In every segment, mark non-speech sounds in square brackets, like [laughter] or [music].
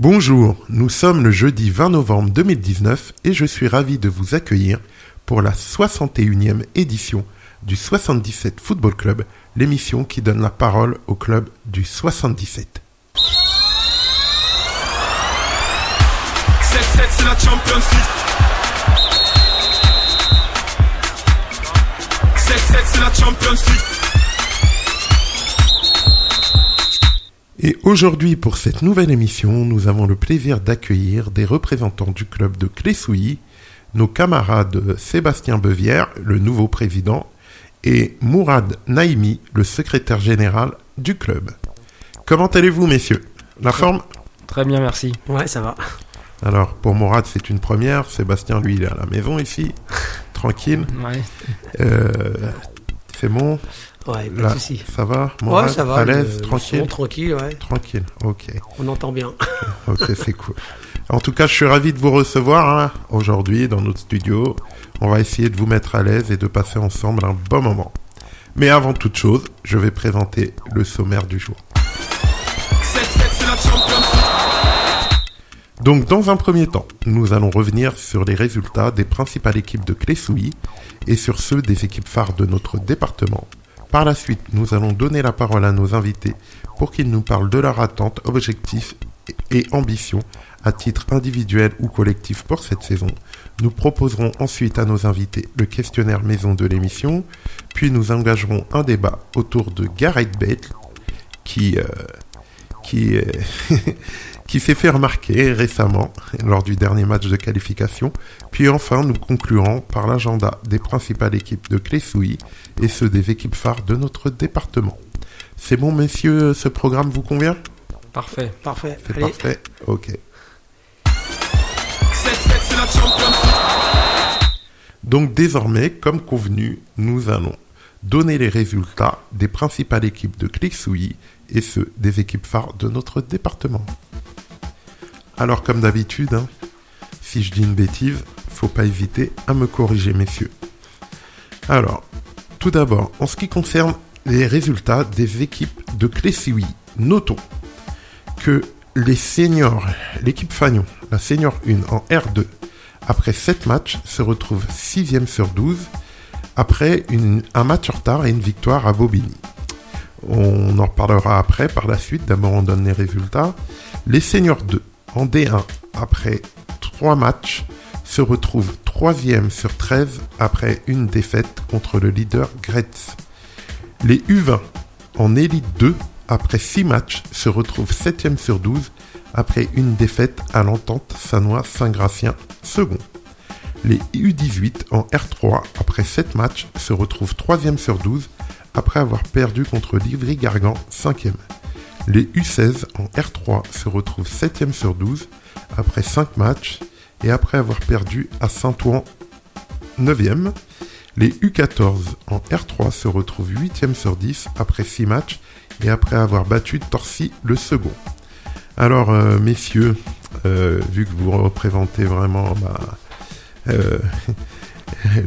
Bonjour, nous sommes le jeudi 20 novembre 2019 et je suis ravi de vous accueillir pour la 61e édition du 77 Football Club, l'émission qui donne la parole au club du 77. 7-7 c'est la Champions League 7-7 c'est la Champions League Et aujourd'hui, pour cette nouvelle émission, nous avons le plaisir d'accueillir des représentants du club de Clessouilly, nos camarades Sébastien Bevière, le nouveau président, et Mourad Naïmi, le secrétaire général du club. Comment allez-vous, messieurs? La forme? Très bien, merci. Ouais, ça va. Alors, pour Mourad, c'est une première. Sébastien, lui, il est à la maison ici, tranquille. Ouais. Euh, c'est bon Ouais, pas Là, de souci. Ça va Mourad Ouais, ça va. À l'aise le Tranquille tranquille, ouais. Tranquille, ok. On entend bien. Ok, c'est cool. En tout cas, je suis ravi de vous recevoir hein, aujourd'hui dans notre studio. On va essayer de vous mettre à l'aise et de passer ensemble un bon moment. Mais avant toute chose, je vais présenter le sommaire du jour. 7-7 c'est la Champions League Donc, dans un premier temps, nous allons revenir sur les résultats des principales équipes de Clessouilly et sur ceux des équipes phares de notre département. Par la suite, nous allons donner la parole à nos invités pour qu'ils nous parlent de leurs attentes, objectifs et ambitions à titre individuel ou collectif pour cette saison. Nous proposerons ensuite à nos invités le questionnaire maison de l'émission, puis nous engagerons un débat autour de Gareth Bale qui, euh, qui, euh, [laughs] qui s'est fait remarquer récemment lors du dernier match de qualification. Puis enfin, nous conclurons par l'agenda des principales équipes de Clessouilly et ceux des équipes phares de notre département. C'est bon, messieurs, ce programme vous convient? Parfait. Parfait. C'est Allez. parfait Ok. 7-7 c'est la Champions League Donc désormais, comme convenu, nous allons donner les résultats des principales équipes de Clessouilly et ceux des équipes phares de notre département. Alors comme d'habitude, hein, si je dis une bêtise, faut pas hésiter à me corriger, messieurs. Alors, tout d'abord, en ce qui concerne les résultats des équipes de Clessouilly, notons que les seniors, l'équipe Fagnon, la senior 1 en R2, après 7 matchs, se retrouve 6ème sur 12, après un match retard et une victoire à Bobigny. On en reparlera après, par la suite. D'abord, on donne les résultats. Les seniors 2, en D1, après 3 matchs, se retrouvent 3e sur 13 après une défaite contre le leader Gretz. Les U20, en élite 2, après 6 matchs, se retrouvent 7e sur 12 après une défaite à l'entente Sanois-Saint-Gratien second. Les U18 en R3, après 7 matchs, se retrouvent 3e sur 12 après avoir perdu contre Livry-Gargan 5e. Les U16 en R3 se retrouvent 7e sur 12 après 5 matchs et après avoir perdu à Saint-Ouen 9e. Les U14 en R3 se retrouvent 8e sur 10 après 6 matchs et après avoir battu Torcy le second. Alors, euh, messieurs, euh, vu que vous représentez vraiment bah, euh, [laughs]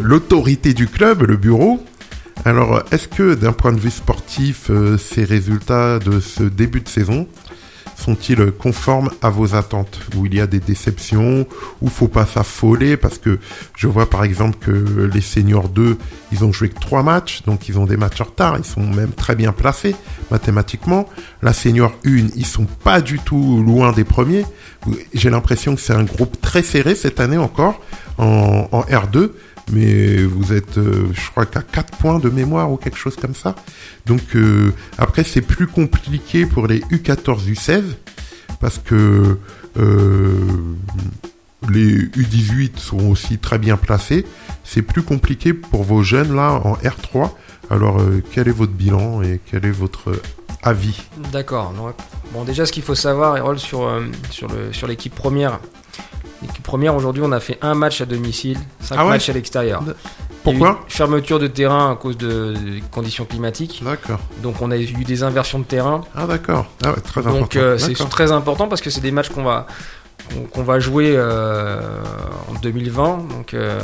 l'autorité du club, le bureau, alors est-ce que d'un point de vue sportif, euh, ces résultats de ce début de saison sont-ils conformes à vos attentes? Où il y a des déceptions, où faut pas s'affoler? Parce que je vois par exemple que les seniors 2, ils ont joué que 3 matchs, donc ils ont des matchs en retard, ils sont même très bien placés mathématiquement. La senior 1, ils sont pas du tout loin des premiers. J'ai l'impression que c'est un groupe très serré cette année encore en, en R2, mais vous êtes, euh, je crois qu'à 4 points de mémoire ou quelque chose comme ça. Donc euh, après c'est plus compliqué pour les U14, U16 parce que euh, les U18 sont aussi très bien placés. C'est plus compliqué pour vos jeunes là en R3. Alors quel est votre bilan et quel est votre avis? D'accord. Bon, déjà, ce qu'il faut savoir, le, sur l'équipe première. L'équipe première, aujourd'hui, on a fait un match à domicile, cinq Ah ouais matchs à l'extérieur. Pourquoi? Fermeture de terrain à cause de, des conditions climatiques. D'accord. Donc, on a eu des inversions de terrain. Ah d'accord. Ah ouais, très important. Donc, euh, c'est très important parce que c'est des matchs qu'on va, qu'on va jouer euh, en 2020. Donc, euh,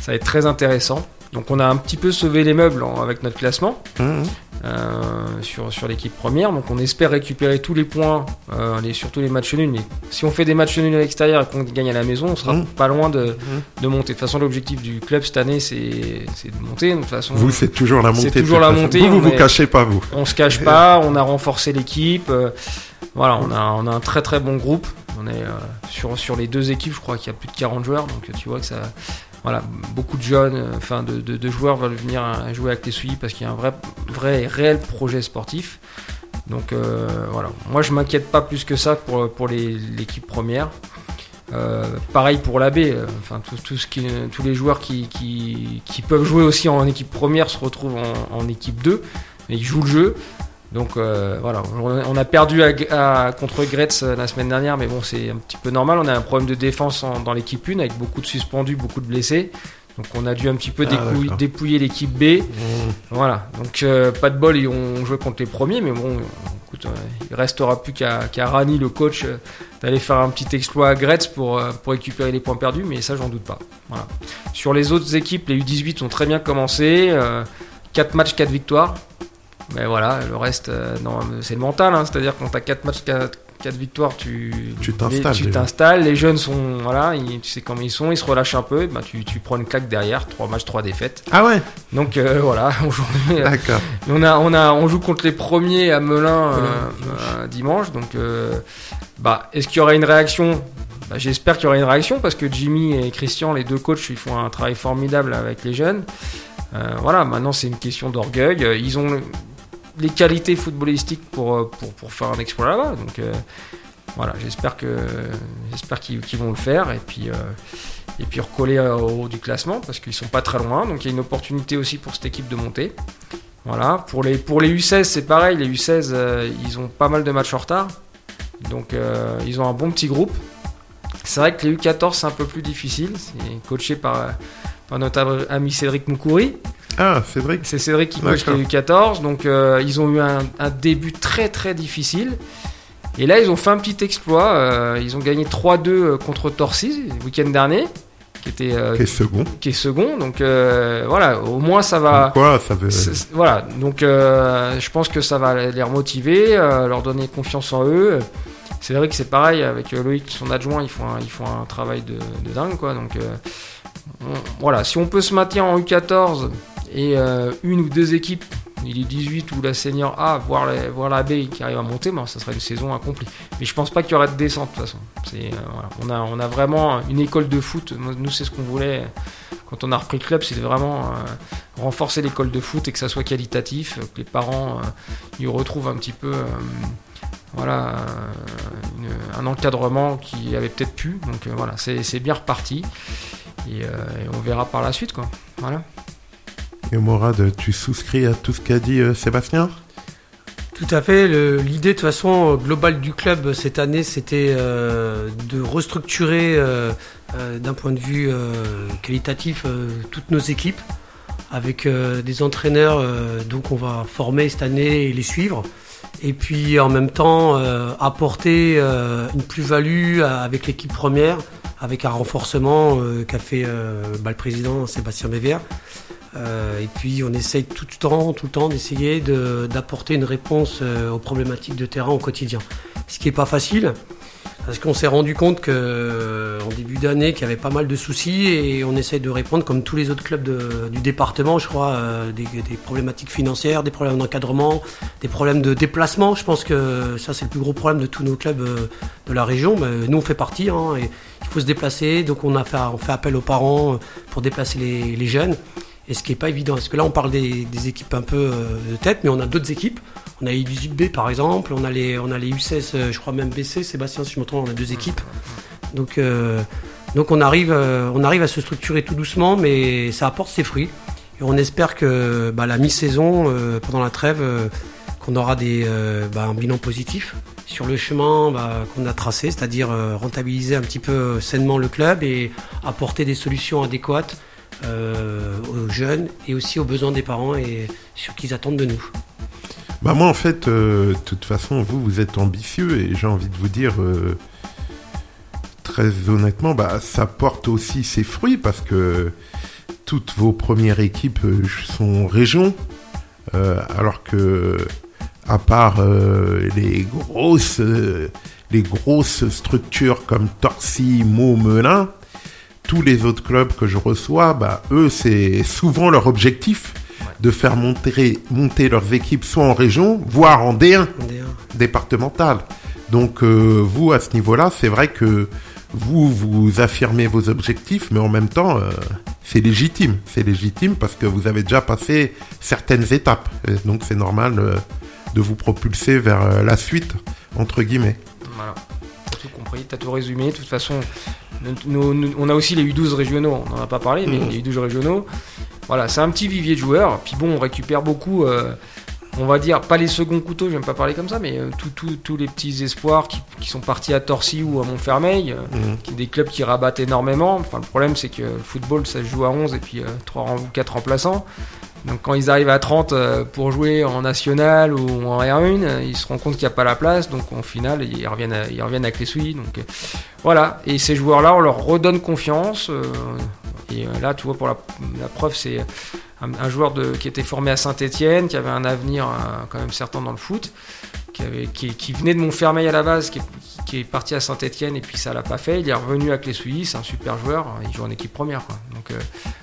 ça va être très intéressant. Donc on a un petit peu sauvé les meubles en- avec notre classement Hum, euh, sur, sur l'équipe première. Donc on espère récupérer tous les points, euh, les, surtout les matchs nuls. Mais si on fait des matchs nuls à l'extérieur et qu'on gagne à la maison, on sera Mhm. pas loin de, de monter. De toute façon, l'objectif du club cette année, c'est c'est de monter. De toute façon, Vous, c'est toujours la montée. toujours la montée, Vous, vous vous cachez pas, vous. on se cache pas, [laughs] on a renforcé l'équipe. euh, voilà, on a, on a un très très bon groupe. On est euh, sur, sur les deux équipes, je crois qu'il y a plus de 40 joueurs, donc tu vois que ça. Voilà, beaucoup de jeunes, euh, enfin de, joueurs veulent venir jouer avec les Souilly parce qu'il y a un vrai, et réel projet sportif. Donc euh, voilà, moi je m'inquiète pas plus que ça pour, l'équipe première. Euh, pareil pour la B, euh, enfin tout, tous les joueurs qui, peuvent jouer aussi en équipe première se retrouvent en, équipe 2 et ils jouent le jeu. Donc euh, voilà, on a perdu à- à- contre Gretz euh, la semaine dernière, mais bon, c'est un petit peu normal. On a un problème de défense en- dans l'équipe 1 avec beaucoup de suspendus, beaucoup de blessés. Donc on a dû un petit peu Ah, dépouiller l'équipe B. Hum. Voilà, donc euh, pas de bol, ils ont joué contre les premiers, mais bon, écoute, euh, il restera plus qu'à Rani, le coach, euh, d'aller faire un petit exploit à Gretz pour, pour récupérer les points perdus, mais ça, j'en doute pas. Voilà. Sur les autres équipes, les U18 ont très bien commencé, 4 matchs, 4 victoires. Mais voilà, le reste, euh, c'est le mental, hein, c'est-à-dire quand t'as 4 matchs, 4, victoires, tu t'installes, les jeunes sont, voilà, ils- tu sais comment ils sont, ils se relâchent un peu, bah, tu, tu prends une claque derrière, 3 matchs, 3 défaites. Ah ouais, Donc euh, voilà, [laughs] aujourd'hui, euh, d'accord. on, a, on, a, on joue contre les premiers à Melun euh, dimanche. Donc, euh, bah, est-ce qu'il y aura une réaction? Bah, J'espère qu'il y aura une réaction parce que Jimmy et Christian, les deux coachs, ils font un travail formidable avec les jeunes. Voilà, maintenant c'est une question d'orgueil. Ils ont les qualités footballistiques pour, euh, pour, faire un exploit là-bas. Euh, voilà, j'espère que j'espère qu'ils vont le faire et puis euh, et puis recoller au haut du classement parce qu'ils sont pas très loin. Donc il y a une opportunité aussi pour cette équipe de monter. Voilà, pour les, pour les U16, c'est pareil. Les U16, euh, ils ont pas mal de matchs en retard. Donc, ils ont un bon petit groupe. C'est vrai que les U14, c'est un peu plus difficile. C'est coaché par, par notre ami Cédric Moukouri. Ah, Cédric. C'est Cédric qui coach les U14. Donc, euh, ils ont eu un, un début très très difficile. Et là, ils ont fait un petit exploit. Euh, ils ont gagné 3-2 contre Torcy le week-end dernier, qui était euh, Qui est second. qui est second. Donc, euh, voilà, au moins ça va. Quoi, ça veut. Voilà, donc euh, je pense que ça va les remotiver, euh, leur donner confiance en eux. C'est vrai que c'est pareil avec euh, Loïc, son adjoint, ils font un, ils font un travail de, de dingue, quoi. Donc euh, on- voilà, si on peut se maintenir en U14 et euh, une ou deux équipes, il est 18 ou la senior A, voire, la- la B qui arrive à monter, ça serait une saison accomplie. Mais je pense pas qu'il y aura de descente de toute façon. C'est, euh, on, a, on a vraiment une école de foot. Nous, c'est ce qu'on voulait quand on a repris le club, c'était vraiment euh, renforcer l'école de foot et que ça soit qualitatif, que les parents y retrouvent un petit peu voilà, un encadrement qui avait peut-être pu. Donc voilà, c'est c'est bien reparti. Et, et on verra par la suite. Quoi. Voilà. Et Morad, tu souscris à tout ce qu'a dit euh, Sébastien? Tout à fait. L'idée, de toute façon, euh, globale du club cette année, c'était euh, de restructurer euh, euh, d'un point de vue euh, qualitatif euh, toutes nos équipes avec euh, des entraîneurs euh, donc on va former cette année et les suivre. Et puis en même temps euh, apporter euh, une plus-value avec l'équipe première, avec un renforcement euh, qu'a fait euh, le président Sébastien Bévert. Euh, et puis on essaye tout le temps, tout le temps d'essayer de- d'apporter une réponse euh, aux problématiques de terrain au quotidien. Ce qui n'est pas facile, parce qu'on s'est rendu compte que euh, en début d'année qu'il y avait pas mal de soucis et on essaye de répondre comme tous les autres clubs du département, je crois, des, problématiques financières, des problèmes d'encadrement, des problèmes de déplacement. Je pense que ça c'est le plus gros problème de tous nos clubs de la région. Nous on fait partie hein, il faut se déplacer, donc on fait, appel aux parents pour déplacer les jeunes. Et ce qui n'est pas évident, parce que là on parle des, équipes un peu euh, de tête, mais on a d'autres équipes. On a les 18B par exemple, on a les, on a les U16, euh, je crois même BC, Sébastien si je me trompe, on a deux équipes. Donc, euh, donc on, arrive, on arrive à se structurer tout doucement, mais ça apporte ses fruits. Et on espère que bah, la mi-saison, pendant la trêve, qu'on aura des, bah, un bilan positif sur le chemin bah, qu'on a tracé, c'est-à-dire rentabiliser un petit peu sainement le club et apporter des solutions adéquates aux jeunes et aussi aux besoins des parents et sur qu'ils attendent de nous. Bah moi en fait, euh, de toute façon, vous, vous êtes ambitieux et j'ai envie de vous dire, euh, très honnêtement, bah ça porte aussi ses fruits parce que toutes vos premières équipes euh, sont région, euh, alors que à part euh, les grosses euh, les grosses structures comme Torcy, Meaux, Melun, tous les autres clubs que je reçois, bah, eux, c'est souvent leur objectif de faire monter, monter leurs équipes soit en région, voire en D1 départemental. Donc euh, vous, à ce niveau-là, c'est vrai que vous, vous affirmez vos objectifs, mais en même temps, euh, c'est légitime. C'est légitime parce que vous avez déjà passé certaines étapes. Donc c'est normal euh, de vous propulser vers la suite, entre guillemets. Voilà. Tout compris, t'as tout résumé. De toute façon, nous- nous- on a aussi les U12 régionaux, on n'en a pas parlé, mais Mhm. les U12 régionaux, voilà, c'est un petit vivier de joueurs. Puis bon, on récupère beaucoup, euh, on va dire, pas les seconds couteaux, j'aime pas parler comme ça, mais euh, tous les petits espoirs qui, qui sont partis à Torcy ou à Montfermeil, euh, Mhm. qui- des clubs qui rabattent énormément. Enfin, le problème, c'est que le football, ça se joue à 11 et puis 3 ou 4 remplaçants. Donc quand ils arrivent à 30 euh, pour jouer en national ou en R1, euh, ils se rendent compte qu'il n'y a pas la place, donc au final ils reviennent, ils reviennent avec les souilles. Donc euh, voilà, et ces joueurs-là, on leur redonne confiance. euh, et là, tu vois, pour la, preuve, c'est un, joueur qui était formé à Saint-Etienne, qui avait un avenir quand même certain dans le foot, qui, avait, qui, qui venait de Montfermeil à la base, qui est, qui est parti à Saint-Etienne et puis ça l'a pas fait. Il est revenu avec les souilles, c'est un super joueur, il joue en équipe première. Quoi. Donc euh,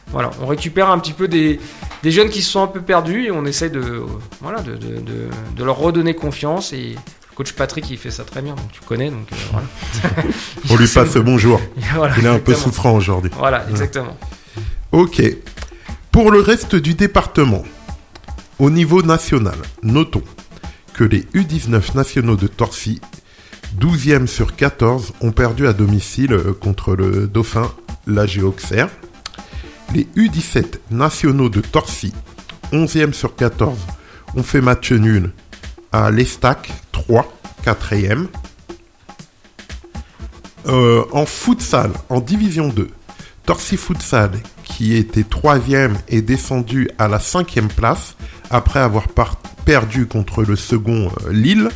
voilà, on récupère un petit peu des, des jeunes qui se sont un peu perdus et on essaie de, euh, voilà, de, de, de, de leur redonner confiance. Et le coach Patrick, il fait ça très bien, donc tu connais. Donc euh, voilà. [laughs] On lui passe bonjour. [laughs] Voilà, Il est un peu souffrant aujourd'hui. Voilà, exactement. Ok. Pour le reste du département, au niveau national, notons que les U19 nationaux de Torcy, 12e sur 14, ont perdu à domicile euh, contre le Dauphin, l'AG Auxerre. Les U17 nationaux de Torcy, 11e sur 14, ont fait match nul à l'Estac, 3, 4e. Euh, en futsal, en division 2, Torcy Futsal, qui était troisième, est descendu à la cinquième place après avoir perdu contre le second euh, Lille.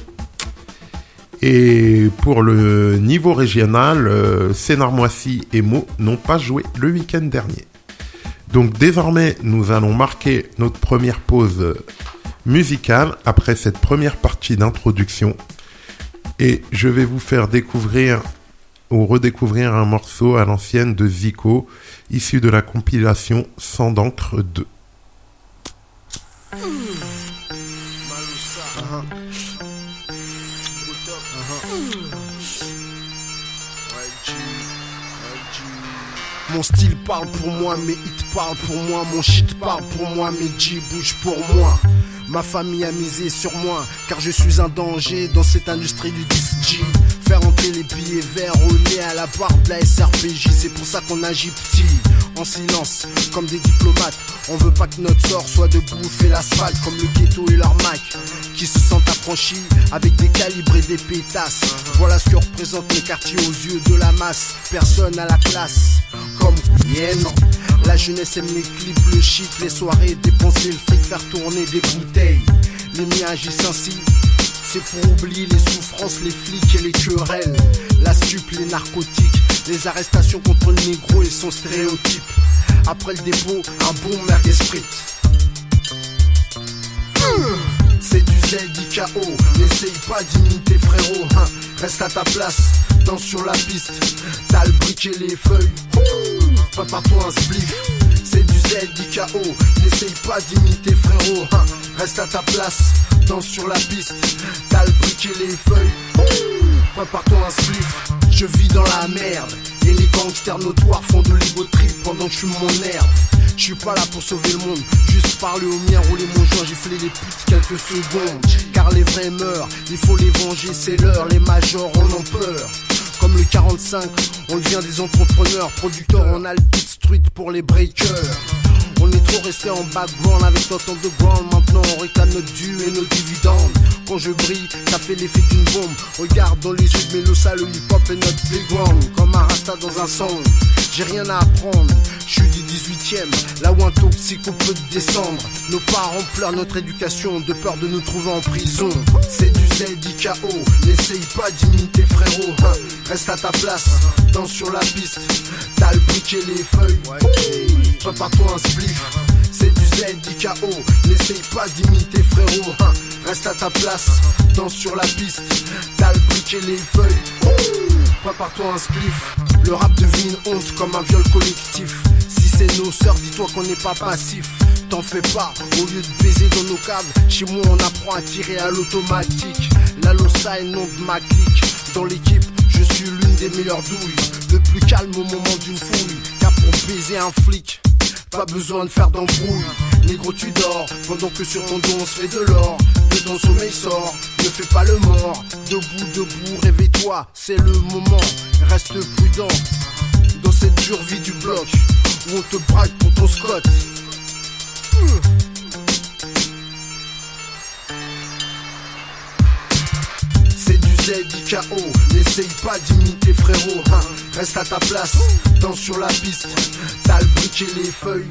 Et pour le niveau régional, euh, Sénarmoissy et Meaux n'ont pas joué le week-end dernier. Donc désormais, nous allons marquer notre première pause euh, musicale après cette première partie d'introduction. Et je vais vous faire découvrir ou redécouvrir un morceau à l'ancienne de Zico, issu de la compilation Sans d'encre 2. Mon style parle pour moi, mes hits parlent pour moi, mon shit parle pour moi, mes G bougent pour moi. Ma famille a misé sur moi, car je suis un danger dans cette industrie du 10G. Faire entrer les billets verts au nez à la barre de la SRPJ, c'est pour ça qu'on agit petit, en silence, comme des diplomates. On veut pas que notre sort soit de bouffer l'asphalte, comme le ghetto et leur Mac, qui se sentent affranchis avec des calibres et des pétasses. Voilà ce que représentent les quartiers aux yeux de la masse, personne à la classe. Yeah, non. La jeunesse aime les clips, le shit, les soirées, dépenser le fric, faire tourner des bouteilles. Les miens agissent ainsi, c'est pour oublier les souffrances, les flics et les querelles. La stup, les narcotiques, les arrestations contre le négro et son stéréotype. Après le dépôt, un bon merguez sprit. C'est du ZIKO, n'essaye pas d'imiter frérot, hein. reste à ta place, danse sur la piste, t'as le brick et les feuilles, prépare-toi un spliff, c'est du ZIKO, n'essaye pas d'imiter frérot, hein. reste à ta place, danse sur la piste, t'as le brick et les feuilles, prépare-toi un spliff, je vis dans la merde, et les gangsters notoires font de l'ego pendant que je fume mon herbe. Je suis pas là pour sauver le monde, juste parler au mien, rouler mon joint, gifler les putes quelques secondes. Car les vrais meurent, il faut les venger, c'est l'heure, les majors en ont peur. Comme le 45, on devient des entrepreneurs, producteurs, on a le beat street pour les breakers. On est trop resté en background avec notre underground, maintenant on réclame notre dû et nos dividendes. Quand je brille, ça fait l'effet d'une bombe. Regarde dans les yeux de Mélosa, le hip-hop est notre playground. Comme un rasta dans un son. J'ai rien à apprendre, je suis du 18ème, là où un toxico peut descendre. Nos parents pleurent notre éducation de peur de nous trouver en prison. C'est du ZIKO, n'essaye pas d'imiter frérot. hein. Reste à ta place, danse sur la piste. T'as le briquet, les feuilles. Prépare-toi un spliff. C'est du ZIKO, n'essaye pas d'imiter frérot. hein. Reste à ta place, danse sur la piste. T'as le briquet, les feuilles. Prépare-toi un spliff. Le rap devient une honte comme un viol collectif. Si c'est nos sœurs, dis-toi qu'on n'est pas passif. T'en fais pas, au lieu de baiser dans nos câbles, chez moi on apprend à tirer à l'automatique. La losa est nom de ma clique. Dans l'équipe, je suis l'une des meilleures douilles. Le plus calme au moment d'une fouille. Car pour baiser un flic, pas besoin de faire d'embrouille. Négro, tu dors, pendant que sur ton dos on se fait de l'or. De ton sommeil sort, ne fais pas le mort. Debout, debout, réveille-toi, c'est le moment. Reste prudent dans cette dure vie du bloc où on te braque pour ton scot. C'est du ZIKO, n'essaye pas d'imiter frérot. Reste à ta place, danse sur la piste. T'as le briquet, les feuilles.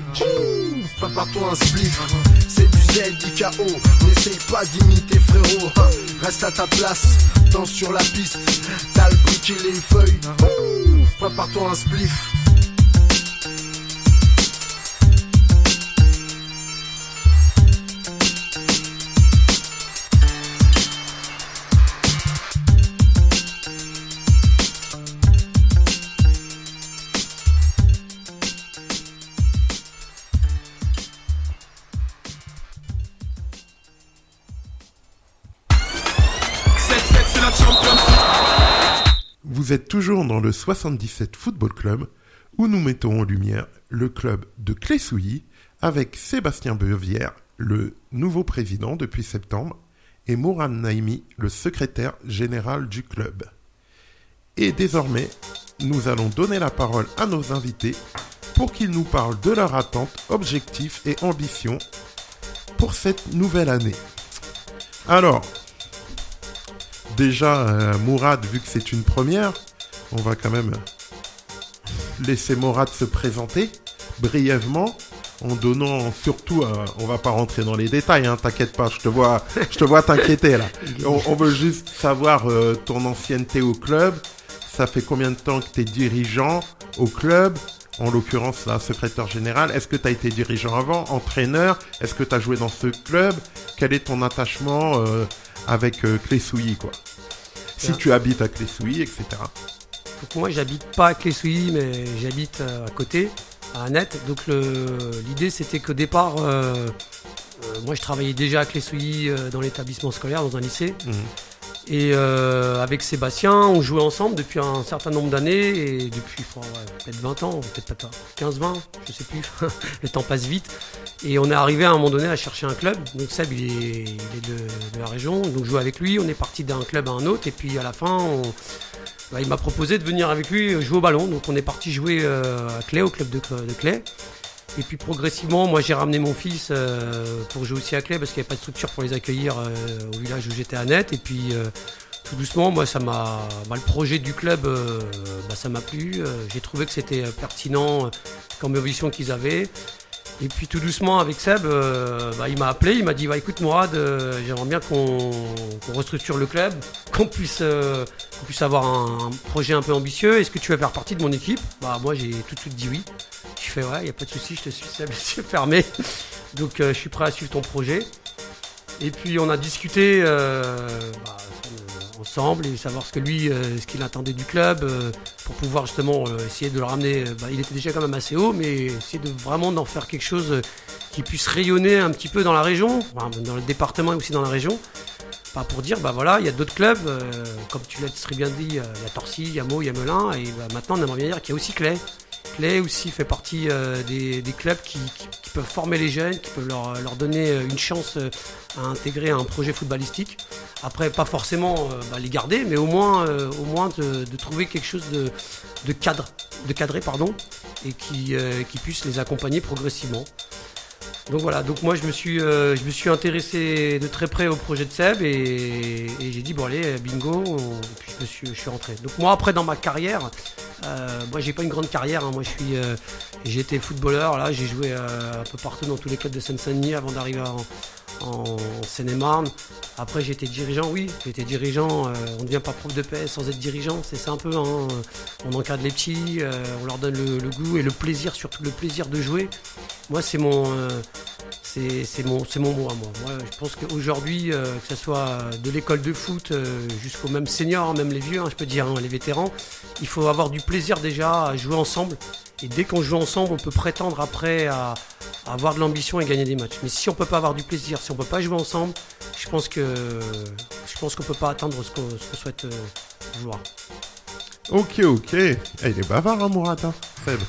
Prépare-toi un spliff. C'est du ZIKO, n'essaye pas d'imiter frérot. Reste à ta place, danse sur la piste. T'as le briquet, les feuilles. Prépare-toi un spliff. Vous êtes toujours dans le 77 Football Club où nous mettons en lumière le club de Clé-Souilly avec Sébastien Beuvière, le nouveau président depuis septembre, et Mourad Naimi, le secrétaire général du club. Et désormais, nous allons donner la parole à nos invités pour qu'ils nous parlent de leurs attentes, objectifs et ambitions pour cette nouvelle année. Alors, déjà, euh, Mourad, vu que c'est une première, on va quand même laisser Mourad se présenter brièvement en donnant surtout, euh, on va pas rentrer dans les détails, hein, t'inquiète pas, je te vois, je te vois t'inquiéter là. [laughs] On, on veut juste savoir euh, ton ancienneté au club. Ça fait combien de temps que tu es dirigeant au club? En l'occurrence, là, secrétaire général. Est-ce que tu as été dirigeant avant? Entraîneur Est-ce que tu as joué dans ce club? Quel est ton attachement euh, avec Clé-Souilly, quoi? Si Bien. tu habites à Clé-Souilly, etc. Donc moi, j'habite pas à Clé-Souilly, mais j'habite euh, à côté, à Annette. Donc l'idée, c'était qu'au départ, euh, euh, moi, je travaillais déjà à Clé-Souilly euh, dans l'établissement scolaire, dans un lycée. Mhm. Et euh, avec Sébastien, on jouait ensemble depuis un certain nombre d'années. Et depuis faut, ouais, peut-être 20 ans, peut-être pas 15-20, je sais plus. [laughs] Le temps passe vite. Et on est arrivé à un moment donné à chercher un club. Donc Seb, il est, il est de, de la région. Donc je jouais avec lui. On est parti d'un club à un autre. Et puis à la fin, on- bah, il m'a proposé de venir avec lui jouer au ballon. Donc on est parti jouer euh, à Clé, au club de, de. Et puis progressivement, moi j'ai ramené mon fils euh, pour jouer aussi à Clé parce qu'il n'y avait pas de structure pour les accueillir euh, au village où j'étais à Net. Et puis euh, tout doucement, moi ça m'a, bah, le projet du club, bah, ça m'a plu. J'ai trouvé que c'était pertinent comme ambition qu'ils avaient. Et puis tout doucement avec Seb, bah, il m'a appelé, il m'a dit bah, écoute Mourad, j'aimerais bien qu'on restructure le club, [laughs] qu'on puisse, puisse avoir un, un projet un peu ambitieux. Est-ce que tu veux faire partie de mon équipe? Bah moi j'ai tout de suite dit oui. Je fais ouais, il a pas de souci, je te suis yeux fermés. Donc euh, je suis prêt à suivre ton projet. Et puis on a discuté euh, bah, euh, ensemble et savoir ce que lui, ce qu'il attendait du club pour pouvoir justement essayer de le ramener. bah, il était déjà quand même assez haut, mais essayer de vraiment d'en faire quelque chose qui puisse rayonner un petit peu dans la région, dans le département et aussi dans la région. Bah, pour dire, bah voilà, il y a d'autres clubs, comme tu l'as très bien dit, il y a Torcy, il y a Meaux, il y a Melun, et bah, maintenant on aimerait bien dire qu'il y a aussi Clay. Clay aussi fait partie euh, des, clubs qui, peuvent former les jeunes, qui peuvent leur, leur donner euh, une chance euh, à intégrer un projet footballistique. Après, pas forcément bah, les garder, mais au moins, au moins de, trouver quelque chose de, de cadre, de cadré, pardon, et qui, qui puisse les accompagner progressivement. Donc voilà, donc moi je me suis, euh, je me suis intéressé de très près au projet de Seb et, j'ai dit bon allez bingo, puis je suis, je suis rentré. Donc moi après dans ma carrière, euh, moi j'ai pas une grande carrière, hein. moi je suis, euh, j'ai été footballeur là, j'ai joué euh, un peu partout dans tous les clubs de Seine-Saint-Denis avant d'arriver en, en Seine-et-Marne. Après été dirigeant, oui, été dirigeant. euh, on ne devient pas prof de paix sans être dirigeant, c'est ça un peu. Hein. On encadre les petits, euh, on leur donne le, le goût et le plaisir, surtout le plaisir de jouer. Moi, c'est mon, euh, c'est mon, mot à moi. Je pense qu'aujourd'hui, euh, que ce soit de l'école de foot euh, jusqu'au même senior, même les vieux, hein, je peux dire, hein, les vétérans, il faut avoir du plaisir déjà à jouer ensemble. Et dès qu'on joue ensemble, on peut prétendre après à, avoir de l'ambition et gagner des matchs. Mais si on peut pas avoir du plaisir, si on peut pas jouer ensemble, je pense qu'on peut pas atteindre ce qu'on ce qu'on souhaite euh, vouloir. Ok, ok. Eh, il est bavard, hein, Mourad, hein, Seb.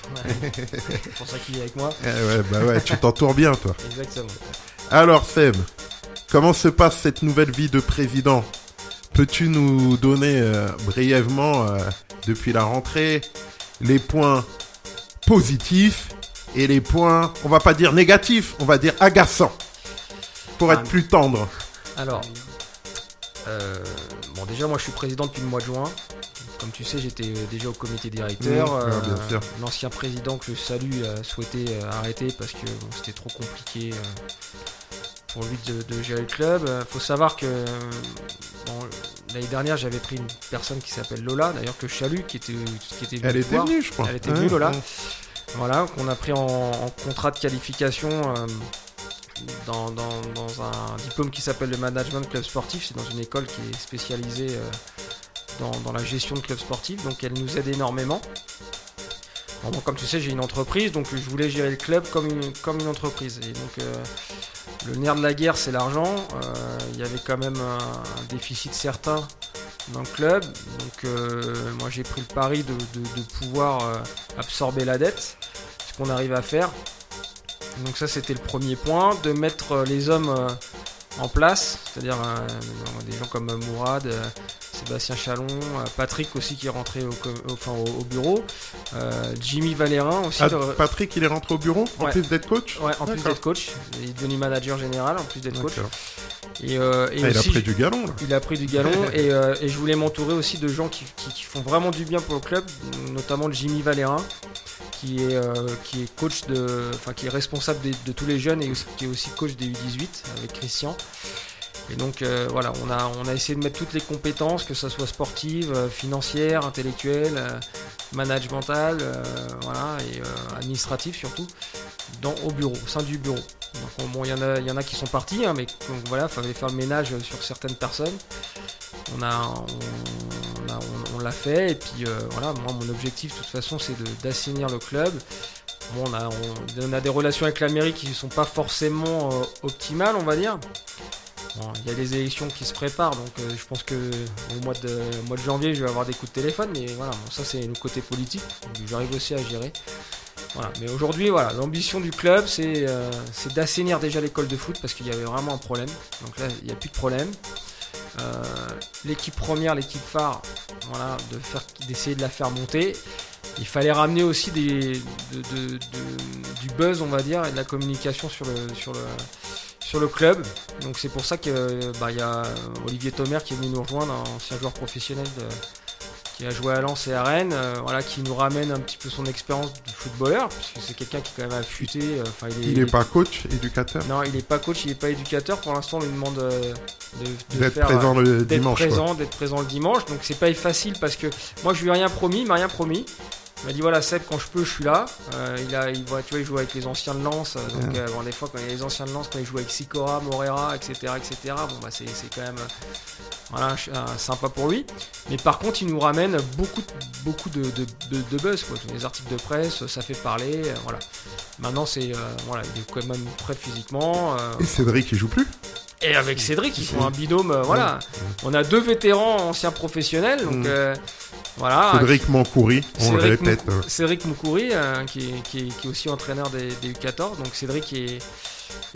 C'est [laughs] pour ça qu'il est avec moi. Eh ouais, bah ouais, tu t'entoures bien, toi. Exactement. Alors, Seb, comment se passe cette nouvelle vie de président? Peux-tu nous donner euh, brièvement, euh, depuis la rentrée, les points positifs et les points, on va pas dire négatifs, on va dire agaçants, pour être Ah. plus tendre? Alors, euh, bon déjà moi je suis président depuis le mois de juin. Comme tu sais, j'étais déjà au comité directeur. Mmh, bien Euh, sûr. L'ancien président que je salue a souhaité euh, arrêter parce que bon, c'était trop compliqué euh, pour lui de, de gérer le club. Euh, faut savoir que euh, bon, l'année dernière j'avais pris une personne qui s'appelle Lola, d'ailleurs que je salue, qui était, qui était venue Elle était venue, je crois. Elle était Ouais, venue, Lola. ouais. Voilà, qu'on a pris en, en contrat de qualification euh, dans, un diplôme qui s'appelle le Management Club Sportif. C'est dans une école qui est spécialisée euh, dans, la gestion de clubs sportifs, donc elle nous aide énormément. Comme tu sais, j'ai une entreprise, donc je voulais gérer le club comme une, entreprise. Donc, euh, le nerf de la guerre, c'est l'argent. Euh, Il y avait quand même un, déficit certain dans le club. Donc, moi, j'ai pris le pari de, pouvoir absorber la dette, ce qu'on arrive à faire. Donc, ça, c'était le premier point. De mettre euh, les hommes euh, en place, c'est-à-dire euh, des gens comme Mourad, Sébastien Chalon, euh, Patrick aussi qui est rentré au, co- au- enfin, au, au bureau, euh, Jimmy Valérin aussi. Ah, le- Patrick, il est rentré au bureau en Ouais. plus d'être coach Ouais, en plus d'être coach, il est devenu manager général en plus d'être coach. Et, euh, et Ah, il a pris du galon, là. il a pris du galon [laughs] et, euh, et je voulais m'entourer aussi de gens qui, qui- qui font vraiment du bien pour le club, notamment Jimmy Valérin, qui est, euh, qui est coach de, enfin qui est responsable de tous les jeunes et qui est aussi coach des U18 avec Christian. Et donc euh, voilà, on a, on a essayé de mettre toutes les compétences, que ce soit sportives, euh, financières, intellectuelles, euh, euh, voilà, et administratives surtout, dans, au bureau, au sein du bureau. Donc il y en a, il y en a qui sont partis, hein, mais donc, voilà, fallait faire le ménage sur certaines personnes. On on, l'a fait, et puis voilà, moi mon objectif de toute façon c'est d'assainir le club. Bon, on a, on, on a des relations avec la mairie qui ne sont pas forcément optimales, on va dire. Bon, Il y a des élections qui se préparent, donc euh, je pense que au mois de, janvier, je vais avoir des coups de téléphone, mais voilà, ça c'est le côté politique, j'arrive aussi à gérer. Mais aujourd'hui, voilà, l'ambition du club, c'est euh, c'est d'assainir déjà l'école de foot parce qu'il y avait vraiment un problème. Donc là, il n'y a plus de problème. Euh, l'équipe première, l'équipe phare, voilà, d'essayer de la faire monter. Il fallait ramener aussi du buzz, on va dire, et de la communication sur le, sur le, sur le club. Donc c'est pour ça que bah, il y a Olivier Thomer qui est venu nous rejoindre, un ancien joueur professionnel de, qui a joué à Lens et à Rennes, euh, voilà, qui nous ramène un petit peu son expérience de footballeur, puisque c'est quelqu'un qui est quand même affûté. euh, il est, Il est pas coach, éducateur. non, il est pas coach, il est pas éducateur. Pour l'instant, on lui demande euh, de, D'être présent le d'être dimanche. quoi. présent, d'être présent le dimanche. Donc c'est pas facile parce que moi je lui ai rien promis, il m'a rien promis. Il m'a dit voilà Seb quand je peux je suis là. Euh, il a, il voit, tu vois, il joue avec les anciens de Lens. euh, Donc euh, bon, des fois quand il y a les anciens de Lens, quand il joue avec Sicora, Morera, etc., etc. Bon bah c'est, c'est quand même euh, voilà sympa pour lui. Mais par contre il nous ramène beaucoup, de- beaucoup de, de, de- de buzz quoi. Les articles de presse, ça fait parler. voilà. Maintenant c'est voilà il est quand même prêt physiquement. Et Cédric, il joue plus? Et avec Cédric, ils font un binôme. euh, voilà, on a deux vétérans anciens professionnels, donc Mm. euh, voilà. Cédric Mancouri, on le Cédric répète. Mou- euh, Cédric Moukouri, euh, qui, est, qui, est, qui est aussi entraîneur des, des U14. Donc Cédric et,